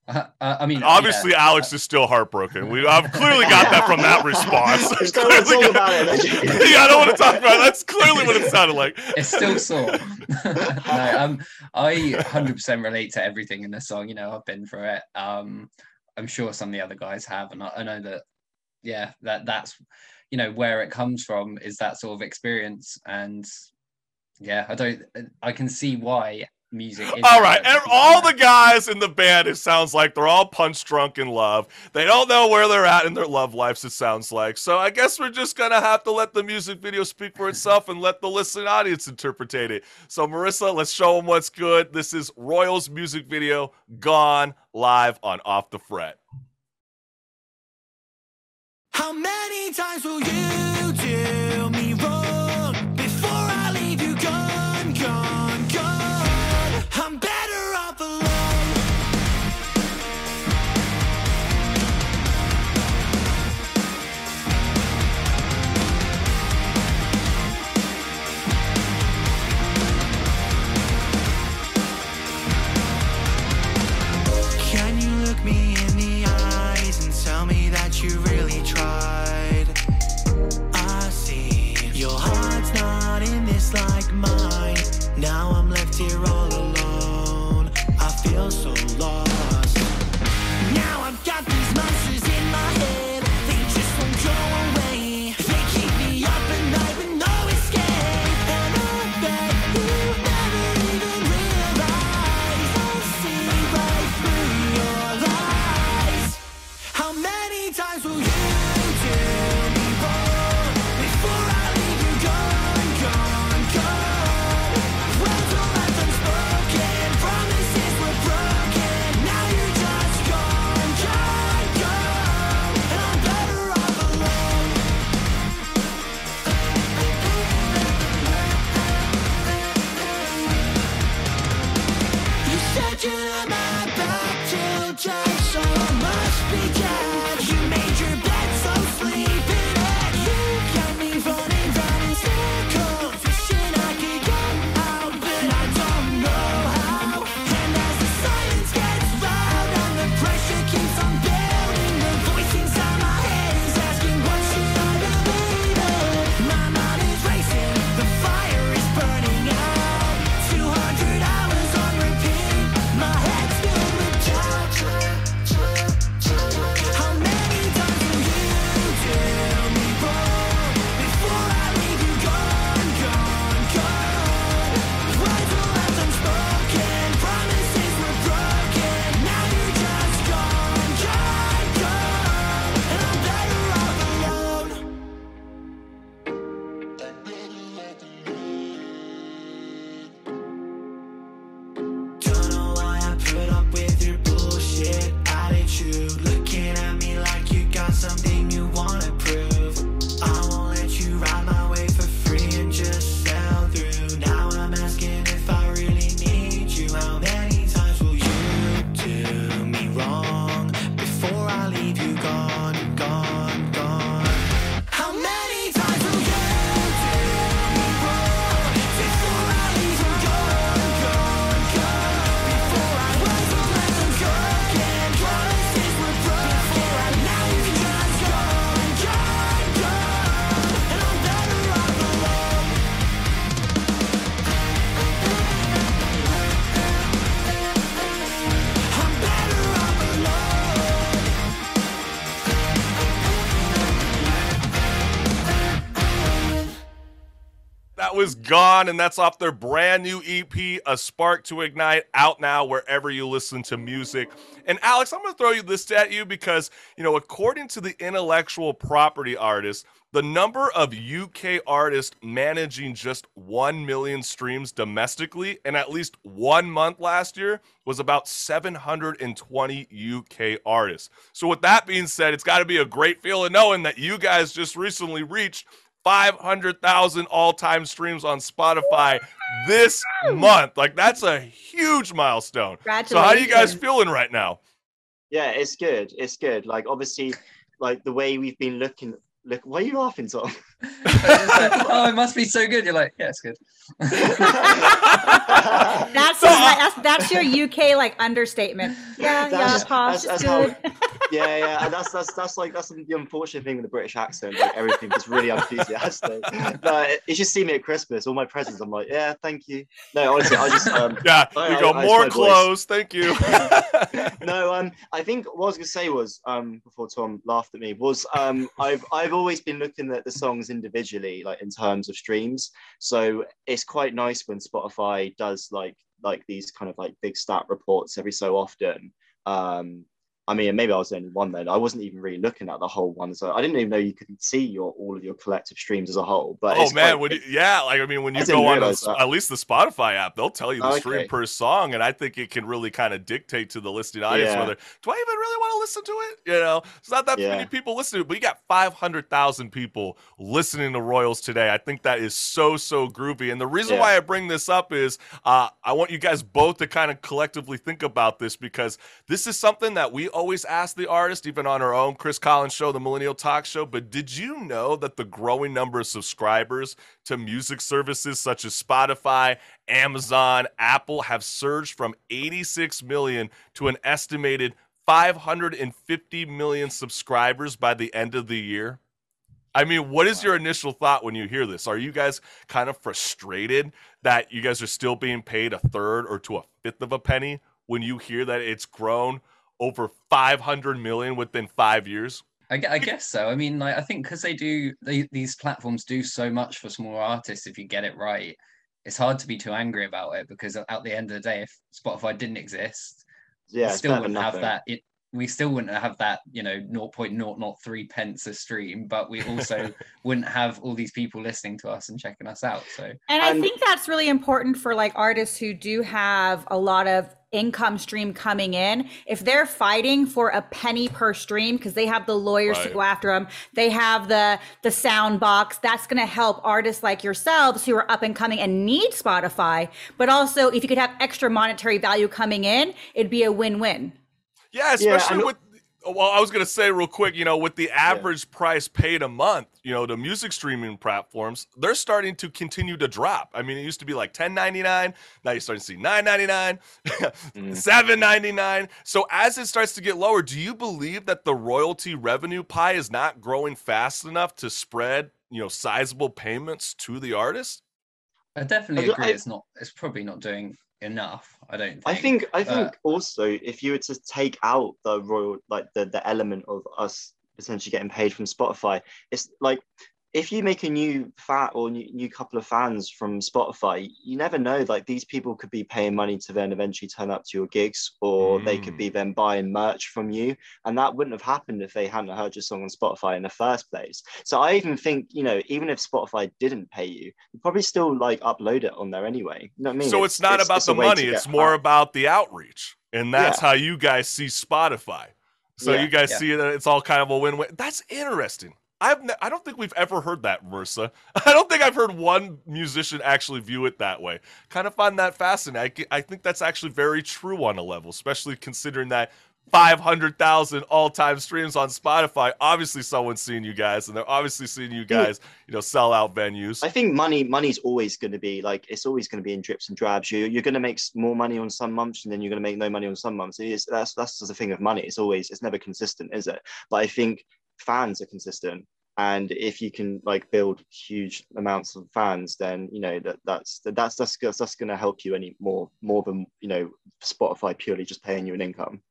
Uh, uh, I mean, Obviously, yeah. Alex is still heartbroken. We I've clearly got that from that response. Just Clearly talk got- about it. yeah, I don't want to talk about it. That's clearly what it sounded like. it's still sore. no, um, I 100% relate to everything in the song. You know, I've been through it. Um, I'm sure some of the other guys have, and I, I know that, yeah, that that's, you know, where it comes from is that sort of experience, and yeah, I don't, I can see why music. All right, and all the guys in the band, it sounds like they're all punch drunk in love. They don't know where they're at in their love lives. It sounds like so. I guess we're just gonna have to let the music video speak for itself and let the listening audience interpret it. So, Marissa, let's show them what's good. This is Royals music video, "Gone" live on Off the Fret. How many times will you do miedoso gone, and that's off their brand new EP, A Spark to Ignite, out now wherever you listen to music. And Alex, I'm going to throw you this at you because, you know, according to the intellectual property artist, the number of UK artists managing just 1 million streams domestically in at least one month last year was about 720 UK artists. So, with that being said, it's got to be a great feeling knowing that you guys just recently reached 500,000 all time streams on Spotify this month. Like, that's a huge milestone. So, how are you guys feeling right now? Yeah, it's good. It's good. Like obviously, like the way we've been looking. Look, why are you laughing, Tom? oh, it must be so good. You're like, yeah, it's good. That's, So, uh, that's that's your UK like understatement. Yeah, That's- yeah, posh, that's- that's good. yeah, yeah, and that's that's that's like that's the unfortunate thing with the British accent. Like everything is really enthusiastic. No, it- you should see me at Christmas. All my presents, I'm like, yeah, thank you. No, honestly, I just um, Yeah, I- you I- go I- it's more my voice. clothes. Thank you. no, um, I think what I was gonna say was, um, before Tom laughed at me, was um, I've I've always been looking at the songs individually, like in terms of streams. So it's quite nice when Spotify does like like these kind of like big stat reports every so often. Um, I mean, maybe I was the only one then. I wasn't even really looking at the whole one, so I didn't even know you could see your all of your collective streams as a whole. But oh man, quite- you, yeah, like I mean, when you go on the- at least the Spotify app, they'll tell you the stream Okay. per song, and I think it can really kind of dictate to the listening audience Yeah. whether do I even really want to listen to it? You know, it's not that many Yeah. people listening, but you got five hundred thousand people listening to Royals today. I think that is so so groovy, and the reason Yeah. why I bring this up is uh, I want you guys both to kind of collectively think about this because this is something that we always ask the artist, even on our own Chris Collins show, the Millennial Talk Show. But did you know that the growing number of subscribers to music services such as Spotify, Amazon, Apple have surged from 86 million to an estimated 550 million subscribers by the end of the year? I mean, what is your initial thought when you hear this? Are you guys kind of frustrated that you guys are still being paid a third or to a fifth of a penny when you hear that it's grown over 500 million within five years? I, I guess so. I mean, like, I think because they do they, these platforms do so much for small artists. If you get it right, it's hard to be too angry about it because at at the end of the day, if Spotify didn't exist, yeah, we still wouldn't have that. It, we still wouldn't have that, you know, 0.003 pence a stream, but we also wouldn't have all these people listening to us and checking us out. So And I think that's really important for like artists who do have a lot of income stream coming in. If they're fighting for a penny per stream because they have the lawyers to go after them, they have the the sound box. That's going to help artists like yourselves who are up and coming and need Spotify. But also, if you could have extra monetary value coming in, it'd be a win-win. Yeah, especially know- with. Well, I was gonna say real quick, you know, with the average price paid a month, you know, the music streaming platforms, they're starting to continue to drop. I mean, it used to be like ten ninety nine. Now you're starting to see nine ninety nine, Mm. seven ninety nine. So as it starts to get lower, do you believe that the royalty revenue pie is not growing fast enough to spread, you know, sizable payments to the artist? I definitely agree. I- it's not. It's probably not doing enough. I don't. Think. I think I think also if you were to take out the royal like the the element of us essentially getting paid from Spotify, it's like if you make a new fat or new, new couple of fans from Spotify, you never know. Like these people could be paying money to then eventually turn up to your gigs, or they could Mm. be then buying merch from you, and that wouldn't have happened if they hadn't heard your song on Spotify in the first place. So I even think you know even if Spotify didn't pay you, you probably still like upload it on there anyway. You know what I mean? So it's, not about it's the a way to money; it's more fans. about the outreach, and that's Yeah. how you guys see Spotify. So Yeah, you guys yeah. see that it's all kind of a win-win. That's interesting. I've ne- I don't think we've ever heard that, Marissa. I don't think I've heard one musician actually view it that way. Kind of find that fascinating. I, I think that's actually very true on a level, especially considering that 500,000 all-time streams on Spotify. Obviously, someone's seeing you guys, and they're obviously seeing you hmm. guys, you know, sell out venues. I think money money's always going to be like it's always going to be in drips and drabs. You you're going to make more money on some months, and then you're going to make no money on some months. It is, that's that's just the thing of money. It's always it's never consistent, is it? But I think fans are consistent, and if you can like build huge amounts of fans, then you know that that's that's that's that's, that's going to help you any more more than you know Spotify purely just paying you an income.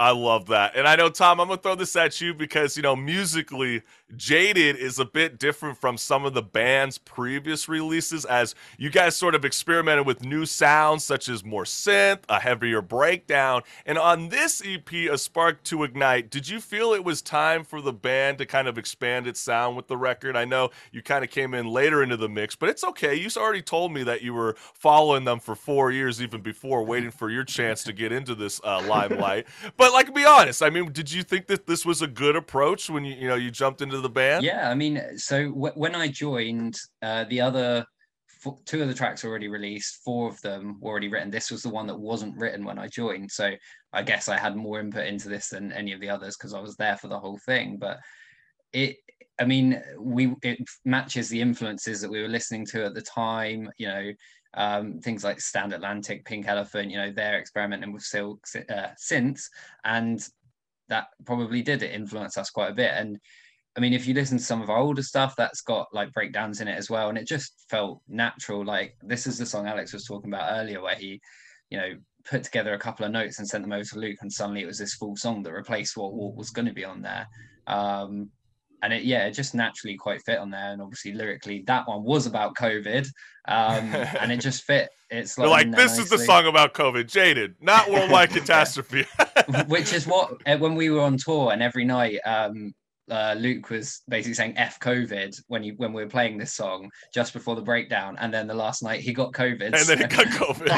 I love that. And I know, Tom, I'm going to throw this at you because, you know, musically, Jaded is a bit different from some of the band's previous releases as you guys sort of experimented with new sounds such as more synth, a heavier breakdown. And on this EP, A Spark to Ignite, did you feel it was time for the band to kind of expand its sound with the record? I know you kind of came in later into the mix, but it's okay. You already told me that you were following them for four years even before, waiting for your chance to get into this uh, limelight. But like, be honest. I mean, did you think that this was a good approach when you you know you jumped into the band? Yeah, I mean, so w- when I joined, uh, the other f- two of the tracks already released, four of them were already written. This was the one that wasn't written when I joined, so I guess I had more input into this than any of the others because I was there for the whole thing. But it, I mean, we it matches the influences that we were listening to at the time. You know, um, things like Stand Atlantic, Pink Elephant. You know, they're experimenting with silk uh, synths, and that probably did influence us quite a bit. And I mean, if you listen to some of our older stuff, that's got like breakdowns in it as well, and it just felt natural. Like this is the song Alex was talking about earlier, where he, you know, put together a couple of notes and sent them over to Luke, and suddenly it was this full song that replaced what, what was going to be on there. Um, and it, yeah, it just naturally quite fit on there. And obviously, lyrically, that one was about COVID, um, and it just fit. It's They're like, this is the song about COVID, Jaded, not worldwide catastrophe. which is what uh, when we were on tour and every night um uh, Luke was basically saying "f COVID" when you when we were playing this song just before the breakdown, and then the last night he got COVID, and so- then he got COVID.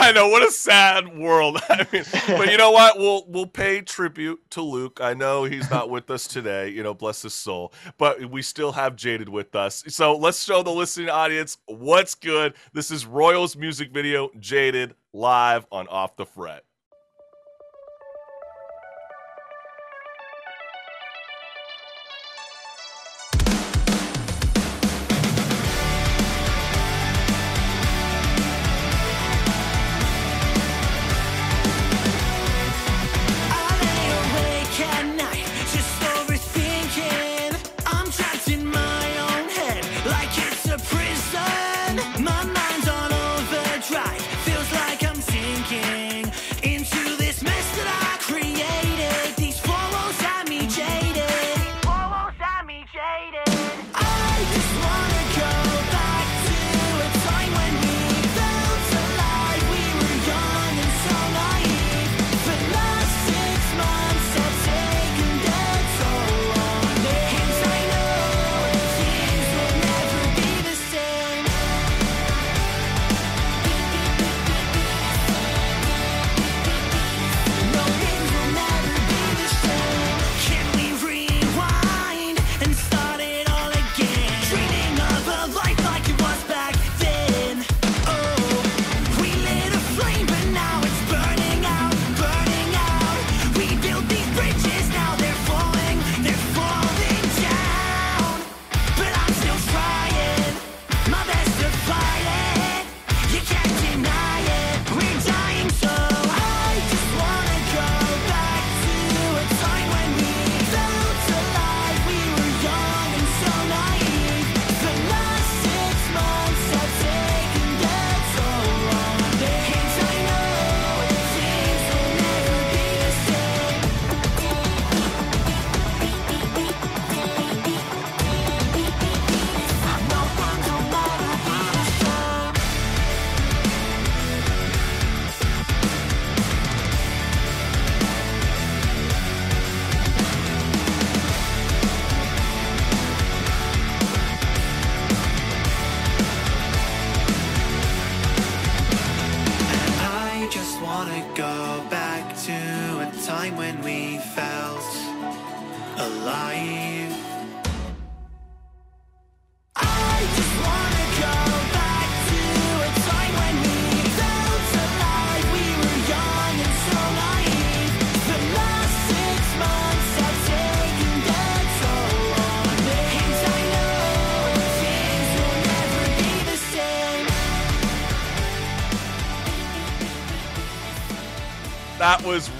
I know what a sad world. I mean, but you know what? We'll we'll pay tribute to Luke. I know he's not with us today. You know, bless his soul. But we still have Jaded with us. So let's show the listening audience what's good. This is Royals music video, Jaded, live on Off the Fret.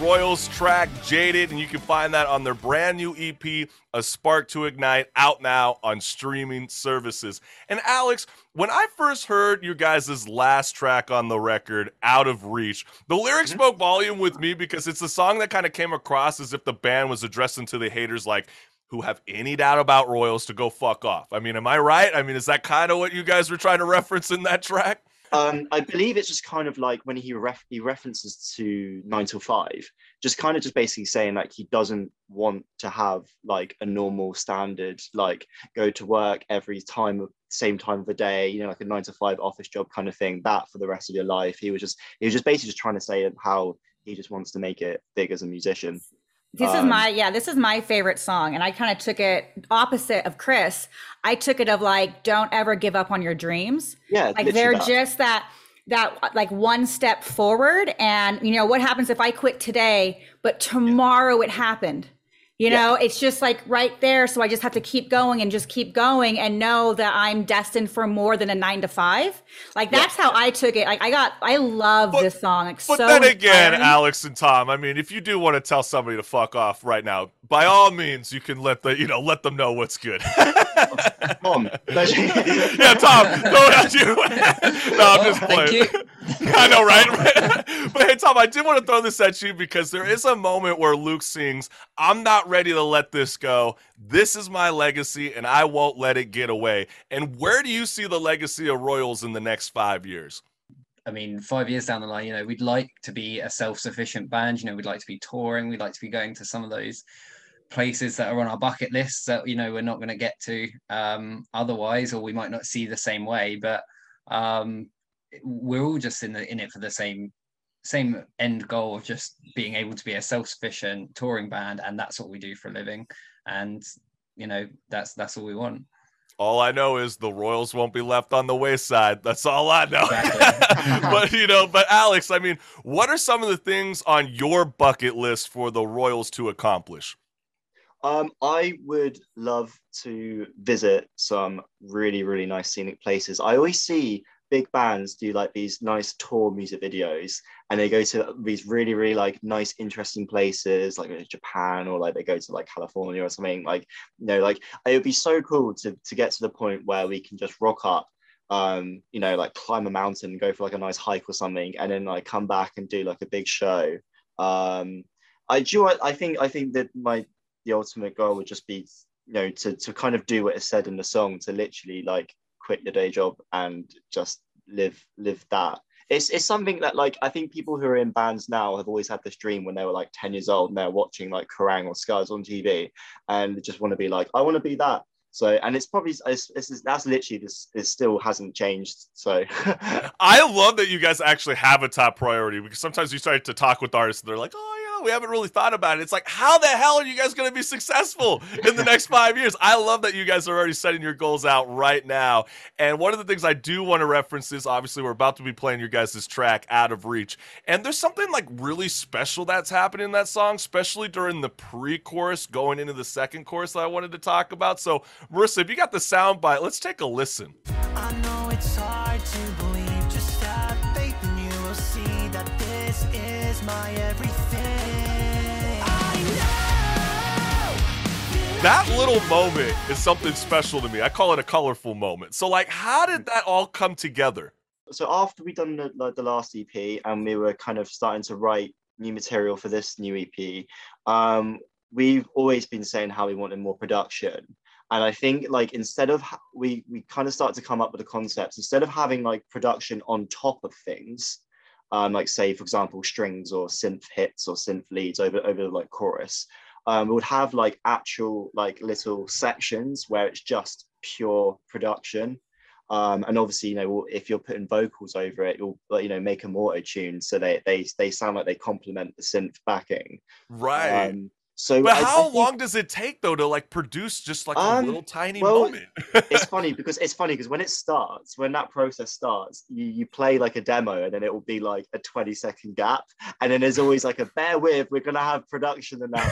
Royals track Jaded, and you can find that on their brand new EP, A Spark to Ignite, out now on streaming services. And Alex, when I first heard you guys' last track on the record, Out of Reach, the lyrics mm-hmm. spoke volume with me because it's a song that kind of came across as if the band was addressing to the haters like, who have any doubt about Royals to go fuck off. I mean, am I right? I mean, is that kind of what you guys were trying to reference in that track? Um, I believe it's just kind of like when he ref- he references to nine till five, just kind of just basically saying like he doesn't want to have like a normal standard like go to work every time same time of the day, you know, like a nine to five office job kind of thing. That for the rest of your life, he was just he was just basically just trying to say how he just wants to make it big as a musician. This is Um, my yeah, this is my favorite song, and I kind of took it opposite of Chris. I took it of like, don't ever give up on your dreams. Yeah, Like they're just that that like one step forward, and you know what happens if I quit today, but tomorrow it happened. You Yeah. know, it's just like right there. So I just have to keep going and just keep going and know that I'm destined for more than a nine to five. Like that's how I took it. Like I got, I love But- this song. Like But so then again, inspiring. Alex and Tom, I mean, if you do want to tell somebody to fuck off right now, by all means, you can let the you know let them know what's good. Tom, yeah, Tom, go ahead. You. no, I'm just playing. thank you. I know, right? but hey, Tom, I did want to throw this at you because there is a moment where Luke sings, "I'm not ready to let this go. This is my legacy, and I won't let it get away." And where do you see the legacy of Royals in the next five years? I mean, five years down the line, you know, we'd like to be a self-sufficient band. You know, we'd like to be touring. We'd like to be going to some of those places that are on our bucket lists that you know we're not going to get to um, otherwise, or we might not see the same way. But um, we're all just in the in it for the same same end goal of just being able to be a self-sufficient touring band, and that's what we do for a living. And you know, that's that's all we want. All I know is the Royals won't be left on the wayside. That's all I know. Exactly. but you know, but Alex, I mean, what are some of the things on your bucket list for the Royals to accomplish? Um, I would love to visit some really, really nice scenic places. I always see big bands do like these nice tour music videos and they go to these really, really like nice, interesting places like Japan or like they go to like California or something. Like, you know, like it would be so cool to to get to the point where we can just rock up um you know like climb a mountain go for like a nice hike or something and then like come back and do like a big show um i do you i think i think that my the ultimate goal would just be you know to to kind of do what is said in the song to literally like quit your day job and just live live that it's it's something that like i think people who are in bands now have always had this dream when they were like 10 years old and they're watching like Kerrang! or Scuzz on tv and they just want to be like i want to be that. So and it's probably it's, it's, that's literally this it still hasn't changed so. I love that you guys actually have a top priority because sometimes you start to talk with artists and they're like, oh, we haven't really thought about it. It's like, how the hell are you guys going to be successful in the next five years? I love that you guys are already setting your goals out right now. And one of the things I do want to reference is obviously we're about to be playing your guys' this track, Out of Reach. And there's something like really special that's happening in that song, especially during the pre chorus going into the second chorus that I wanted to talk about. So, Marissa, if you got the sound bite, let's take a listen. I know that little moment is something special to me. I call it a colorful moment. So, like, how did that all come together? so after we done the, like, the last EP and we were kind of starting to write new material for this new EP, um, we've always been saying how we wanted more production. And I think like instead of ha- we we kind of start to come up with the concepts instead of having like production on top of things, um, like say for example strings or synth hits or synth leads over over like chorus, um, we would have like actual like little sections where it's just pure production. Um, and obviously you know if you're putting vocals over it you'll you know make them auto tune so they they they sound like they complement the synth backing. Right. um, so but I- I how think long does it take though to like produce just like a Um, little tiny well, moment? it's funny because it's funny because when it starts when that process starts you you play like a demo and then it will be like a 20 second gap and then there's always like a bear with we're gonna have production and that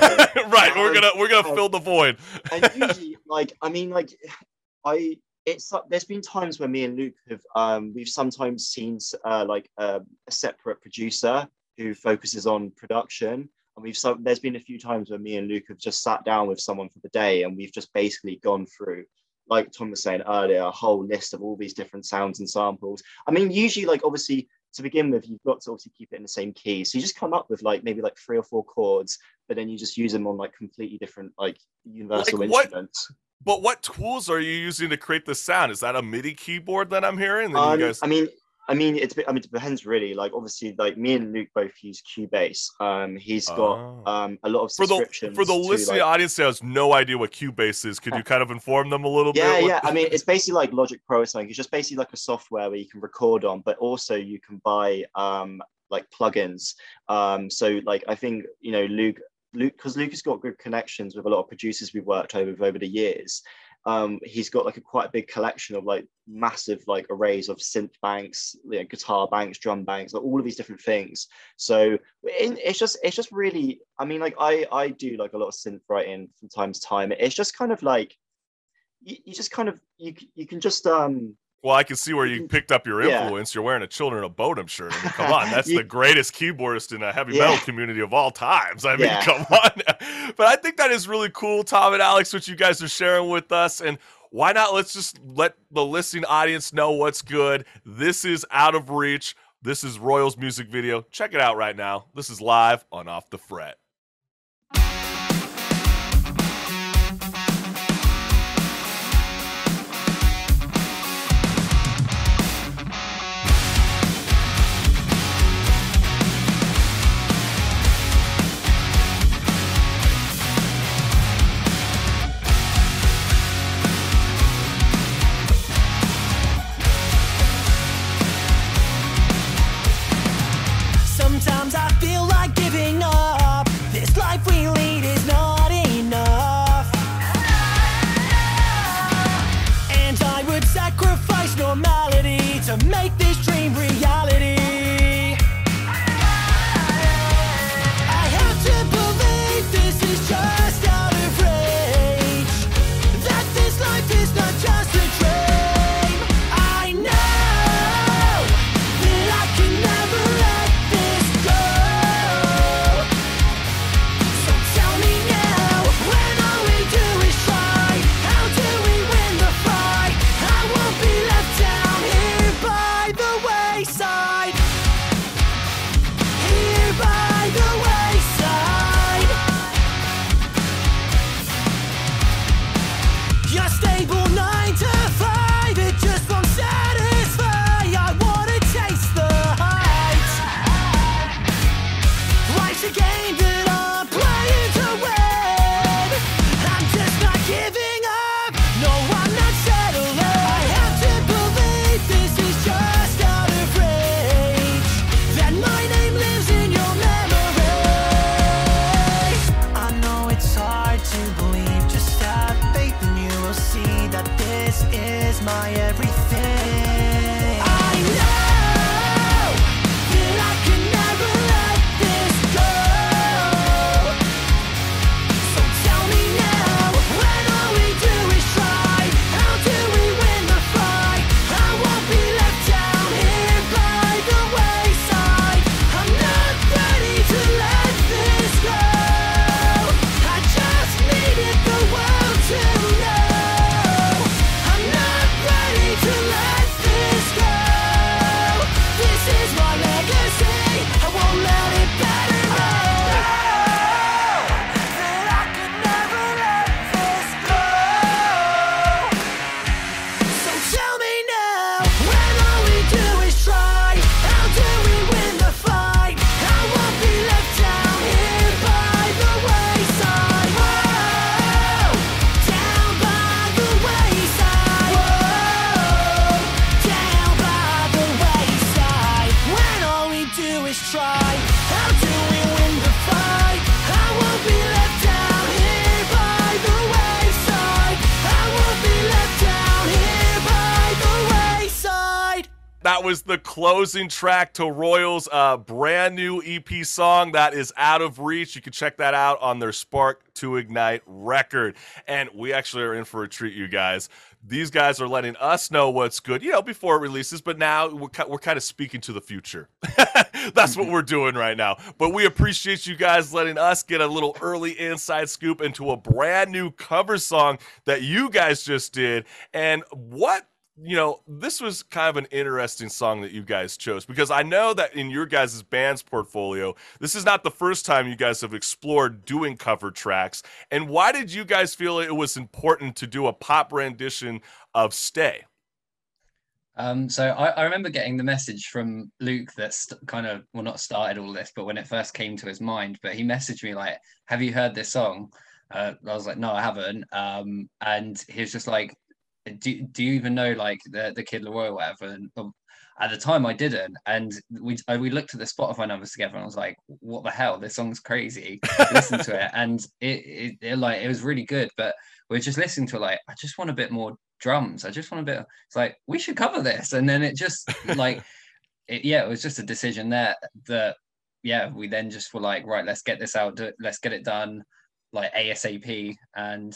right. We're gonna we're gonna um, fill the void. and usually like i mean like i it's like there's been times where me and luke have um we've sometimes seen uh, like a, a separate producer who focuses on production. And we've so there's been a few times where me and Luke have just sat down with someone for the day, and we've just basically gone through, like Tom was saying earlier, a whole list of all these different sounds and samples. I mean, usually, like obviously to begin with, you've got to obviously keep it in the same key. So you just come up with like maybe like three or four chords, but then you just use them on like completely different like universal Like what? instruments. But what tools are you using to create the sound? Is that a MIDI keyboard that I'm hearing? Um, you guys, I mean, I mean, it's I mean, it depends really. Like obviously, like me and Luke both use Cubase. Um, he's got Oh. um a lot of for the subscriptions for the listening like- audience that has no idea what Cubase is, could you kind of inform them a little Yeah, bit? yeah. yeah. I mean, it's basically like Logic Pro or something. It's just basically like a software where you can record on, but also you can buy um like plugins. Um, so like I think you know Luke, Luke, because Luke has got good connections with a lot of producers we've worked over over the years. Um, he's got like a quite a big collection of like massive like arrays of synth banks, you know, guitar banks, drum banks, like all of these different things. So it, it's just it's just really. I mean, like I I do like a lot of synth writing from time to time. It's just kind of like you, you just kind of you you can just um Well, I can see where you mm-hmm. picked up your Yeah. influence. You're wearing a Children of Bodom shirt. I mean, come on, that's You- the greatest keyboardist in the heavy Yeah. metal community of all times. I mean, Yeah. come on. But I think that is really cool, Tom and Alex, what you guys are sharing with us. And why not? Let's just let the listening audience know what's good. This is Out of Reach. This is Royals music video. Check it out right now. This is live on Off the Fret. Was the closing track to Royals' uh, brand new EP song that is out of reach. You can check that out on their Spark to Ignite record. And we actually are in for a treat, you guys. These guys are letting us know what's good, you know, before it releases, but now we're, we're kind of speaking to the future. That's what we're doing right now. But we appreciate you guys letting us get a little early inside scoop into a brand new cover song that you guys just did. And what you know, this was kind of an interesting song that you guys chose because I know that in your guys' band's portfolio, this is not the first time you guys have explored doing cover tracks. And why did you guys feel it was important to do a pop rendition of Stay? Um, so I, I remember getting the message from Luke that st- kind of well not started all this, but when it first came to his mind, but he messaged me like, "Have you heard this song?" Uh, I was like, "No, I haven't." Um, and he was just like, "Do do you even know like the the Kid Laroi or whatever?" And um, at the time, I didn't, and we uh, we looked at the Spotify numbers together, and I was like, "What the hell? This song's crazy." Listen to it, and it, it it like it was really good, but we we're just listening to it like, I just want a bit more drums. I just want a bit. It's like we should cover this, and then it just like, it, yeah, it was just a decision there that yeah, we then just were like, right, let's get this out, do, let's get it done, like ASAP, and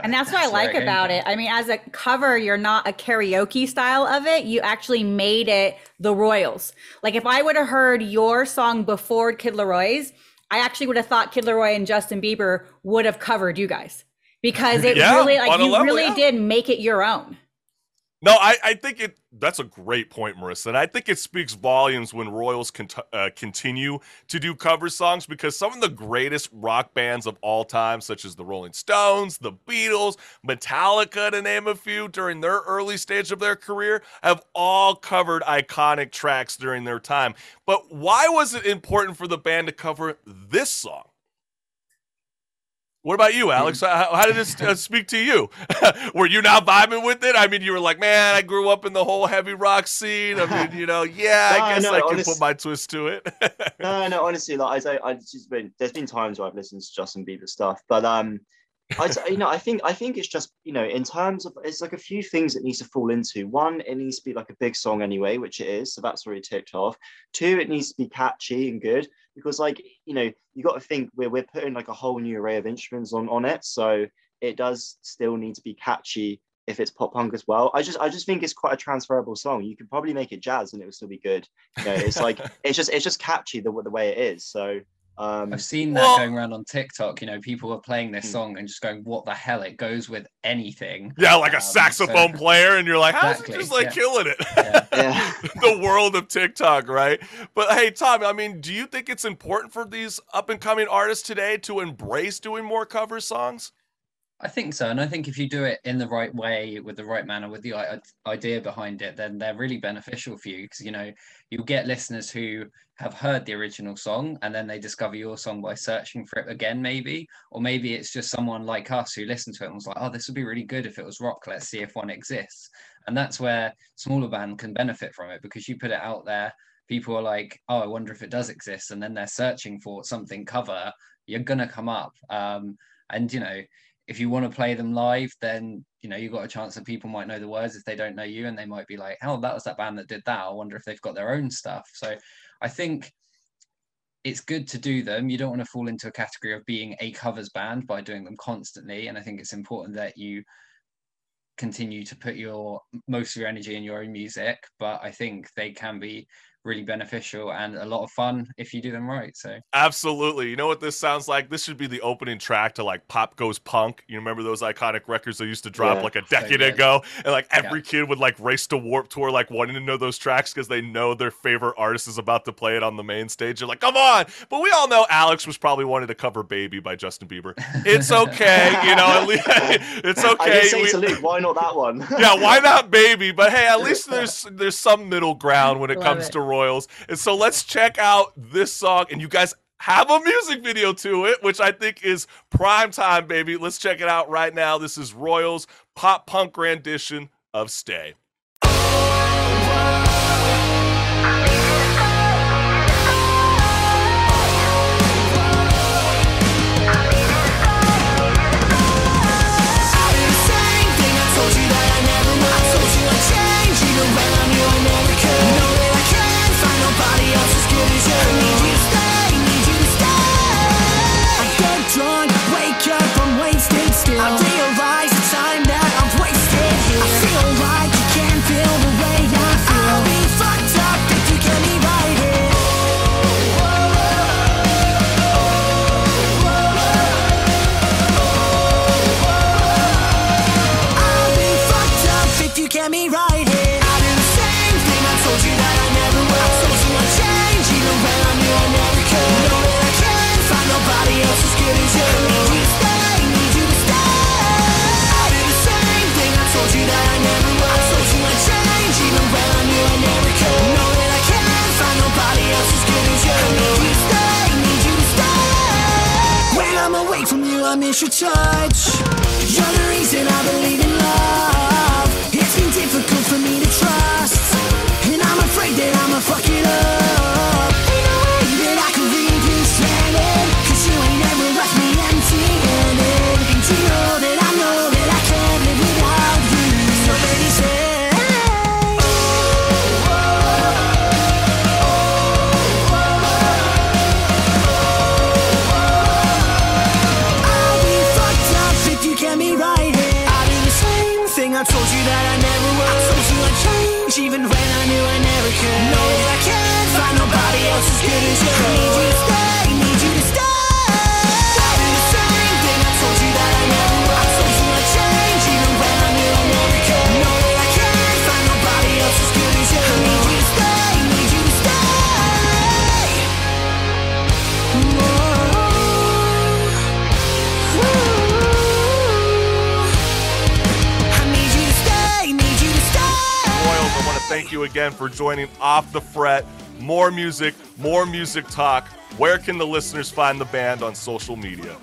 And that's what I like about it. I mean, as a cover, you're not a karaoke style of it. You actually made it the Royals. Like if I would have heard your song before Kid Laroi's, I actually would have thought Kid Laroi and Justin Bieber would have covered you guys because it Yeah, really like you level, really yeah. did make it your own. No, I, I think it. That's a great point, Marissa. And I think it speaks volumes when Royals cont- uh, continue to do cover songs because some of the greatest rock bands of all time, such as the Rolling Stones, the Beatles, Metallica, to name a few, during their early stage of their career, have all covered iconic tracks during their time. But why was it important for the band to cover this song? What about you, Alex? How, how did this uh, speak to you? were you not vibing with it? I mean, you were like, man, I grew up in the whole heavy rock scene. I mean, you know, yeah, I guess no, I can honest- put my twist to it. no, no, honestly, like I, I just been there's been times where I've listened to Justin Bieber stuff, but um, I, you know, I think I think it's just you know, in terms of it's like a few things it needs to fall into. One, it needs to be like a big song anyway, which it is, so that's already ticked off. Two, it needs to be catchy and good because like you know, you got to think we're we're putting like a whole new array of instruments on on it, so it does still need to be catchy if it's pop punk as well. I just I just think it's quite a transferable song. You could probably make it jazz and it would still be good. You know, it's like it's just it's just catchy the the way it is. So um I've seen that Well- going around on TikTok. You know, people are playing this Hmm. song and just going, "What the hell?" It goes with anything. yeah, like a Um, so- saxophone player, and you're like, how's Exactly, it just like yeah. killing it? Yeah. yeah. the world of TikTok, right? But hey, Tom, I mean, do you think it's important for these up and coming artists today to embrace doing more cover songs? I think so, and I think if you do it in the right way, with the right manner, with the idea behind it, then they're really beneficial for you because you know you'll get listeners who have heard the original song and then they discover your song by searching for it again, maybe, or maybe it's just someone like us who listened to it and was like, "Oh, this would be really good if it was rock. Let's see if one exists." And that's where smaller band can benefit from it because you put it out there. People are like, "Oh, I wonder if it does exist," and then they're searching for something cover. You're gonna come up, um, and you know if you want to play them live, then you know you've got a chance that people might know the words if they don't know you, and they might be like, "Oh, that was that band that did that." I wonder if they've got their own stuff. So, I think it's good to do them. You don't want to fall into a category of being a covers band by doing them constantly, and I think it's important that you continue to put your most of your energy in your own music. But I think they can be really beneficial and a lot of fun if you do them right. So. Absolutely. You know what this sounds like? This should be the opening track to like Pop Goes Punk. You remember those iconic records they used to drop Yeah. like a decade good. ago? And like Yeah. every kid would like race to Warped Tour, like wanting to know those tracks because they know their favorite artist is about to play it on the main stage. You're like, come on. But we all know Alex was probably wanting to cover Baby by Justin Bieber. It's okay. you know, at least it's I okay. did say We- to Luke, why not that one? yeah, why not baby? But hey, at least there's there's some middle ground when it Love comes it. to Royals. And so let's check out this song. And you guys have a music video to it, which I think is prime time, baby. Let's check it out right now. This is Royals pop punk rendition of Stay. When I'm from you, I miss your touch. You're the reason I believe in love. Change even when I knew I never could. Know that I can't find nobody else as good as you. I need you thank you again for joining Off the Fret. More music, more music talk. Where can the listeners find the band on social media?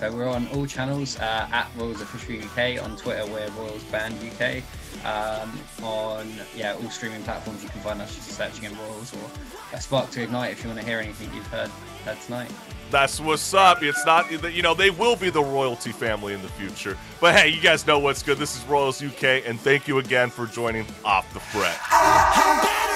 So we're on all channels uh, at Royals Official UK. On Twitter, we're Royals Band UK. Um, on yeah all streaming platforms, you can find us just searching in Royals or a Spark to Ignite if you want to hear anything you've heard heard tonight. That's what's up. It's not, you know, they will be the royalty family in the future. But hey, you guys know what's good. This is Royals UK, and thank you again for joining Off the Fret.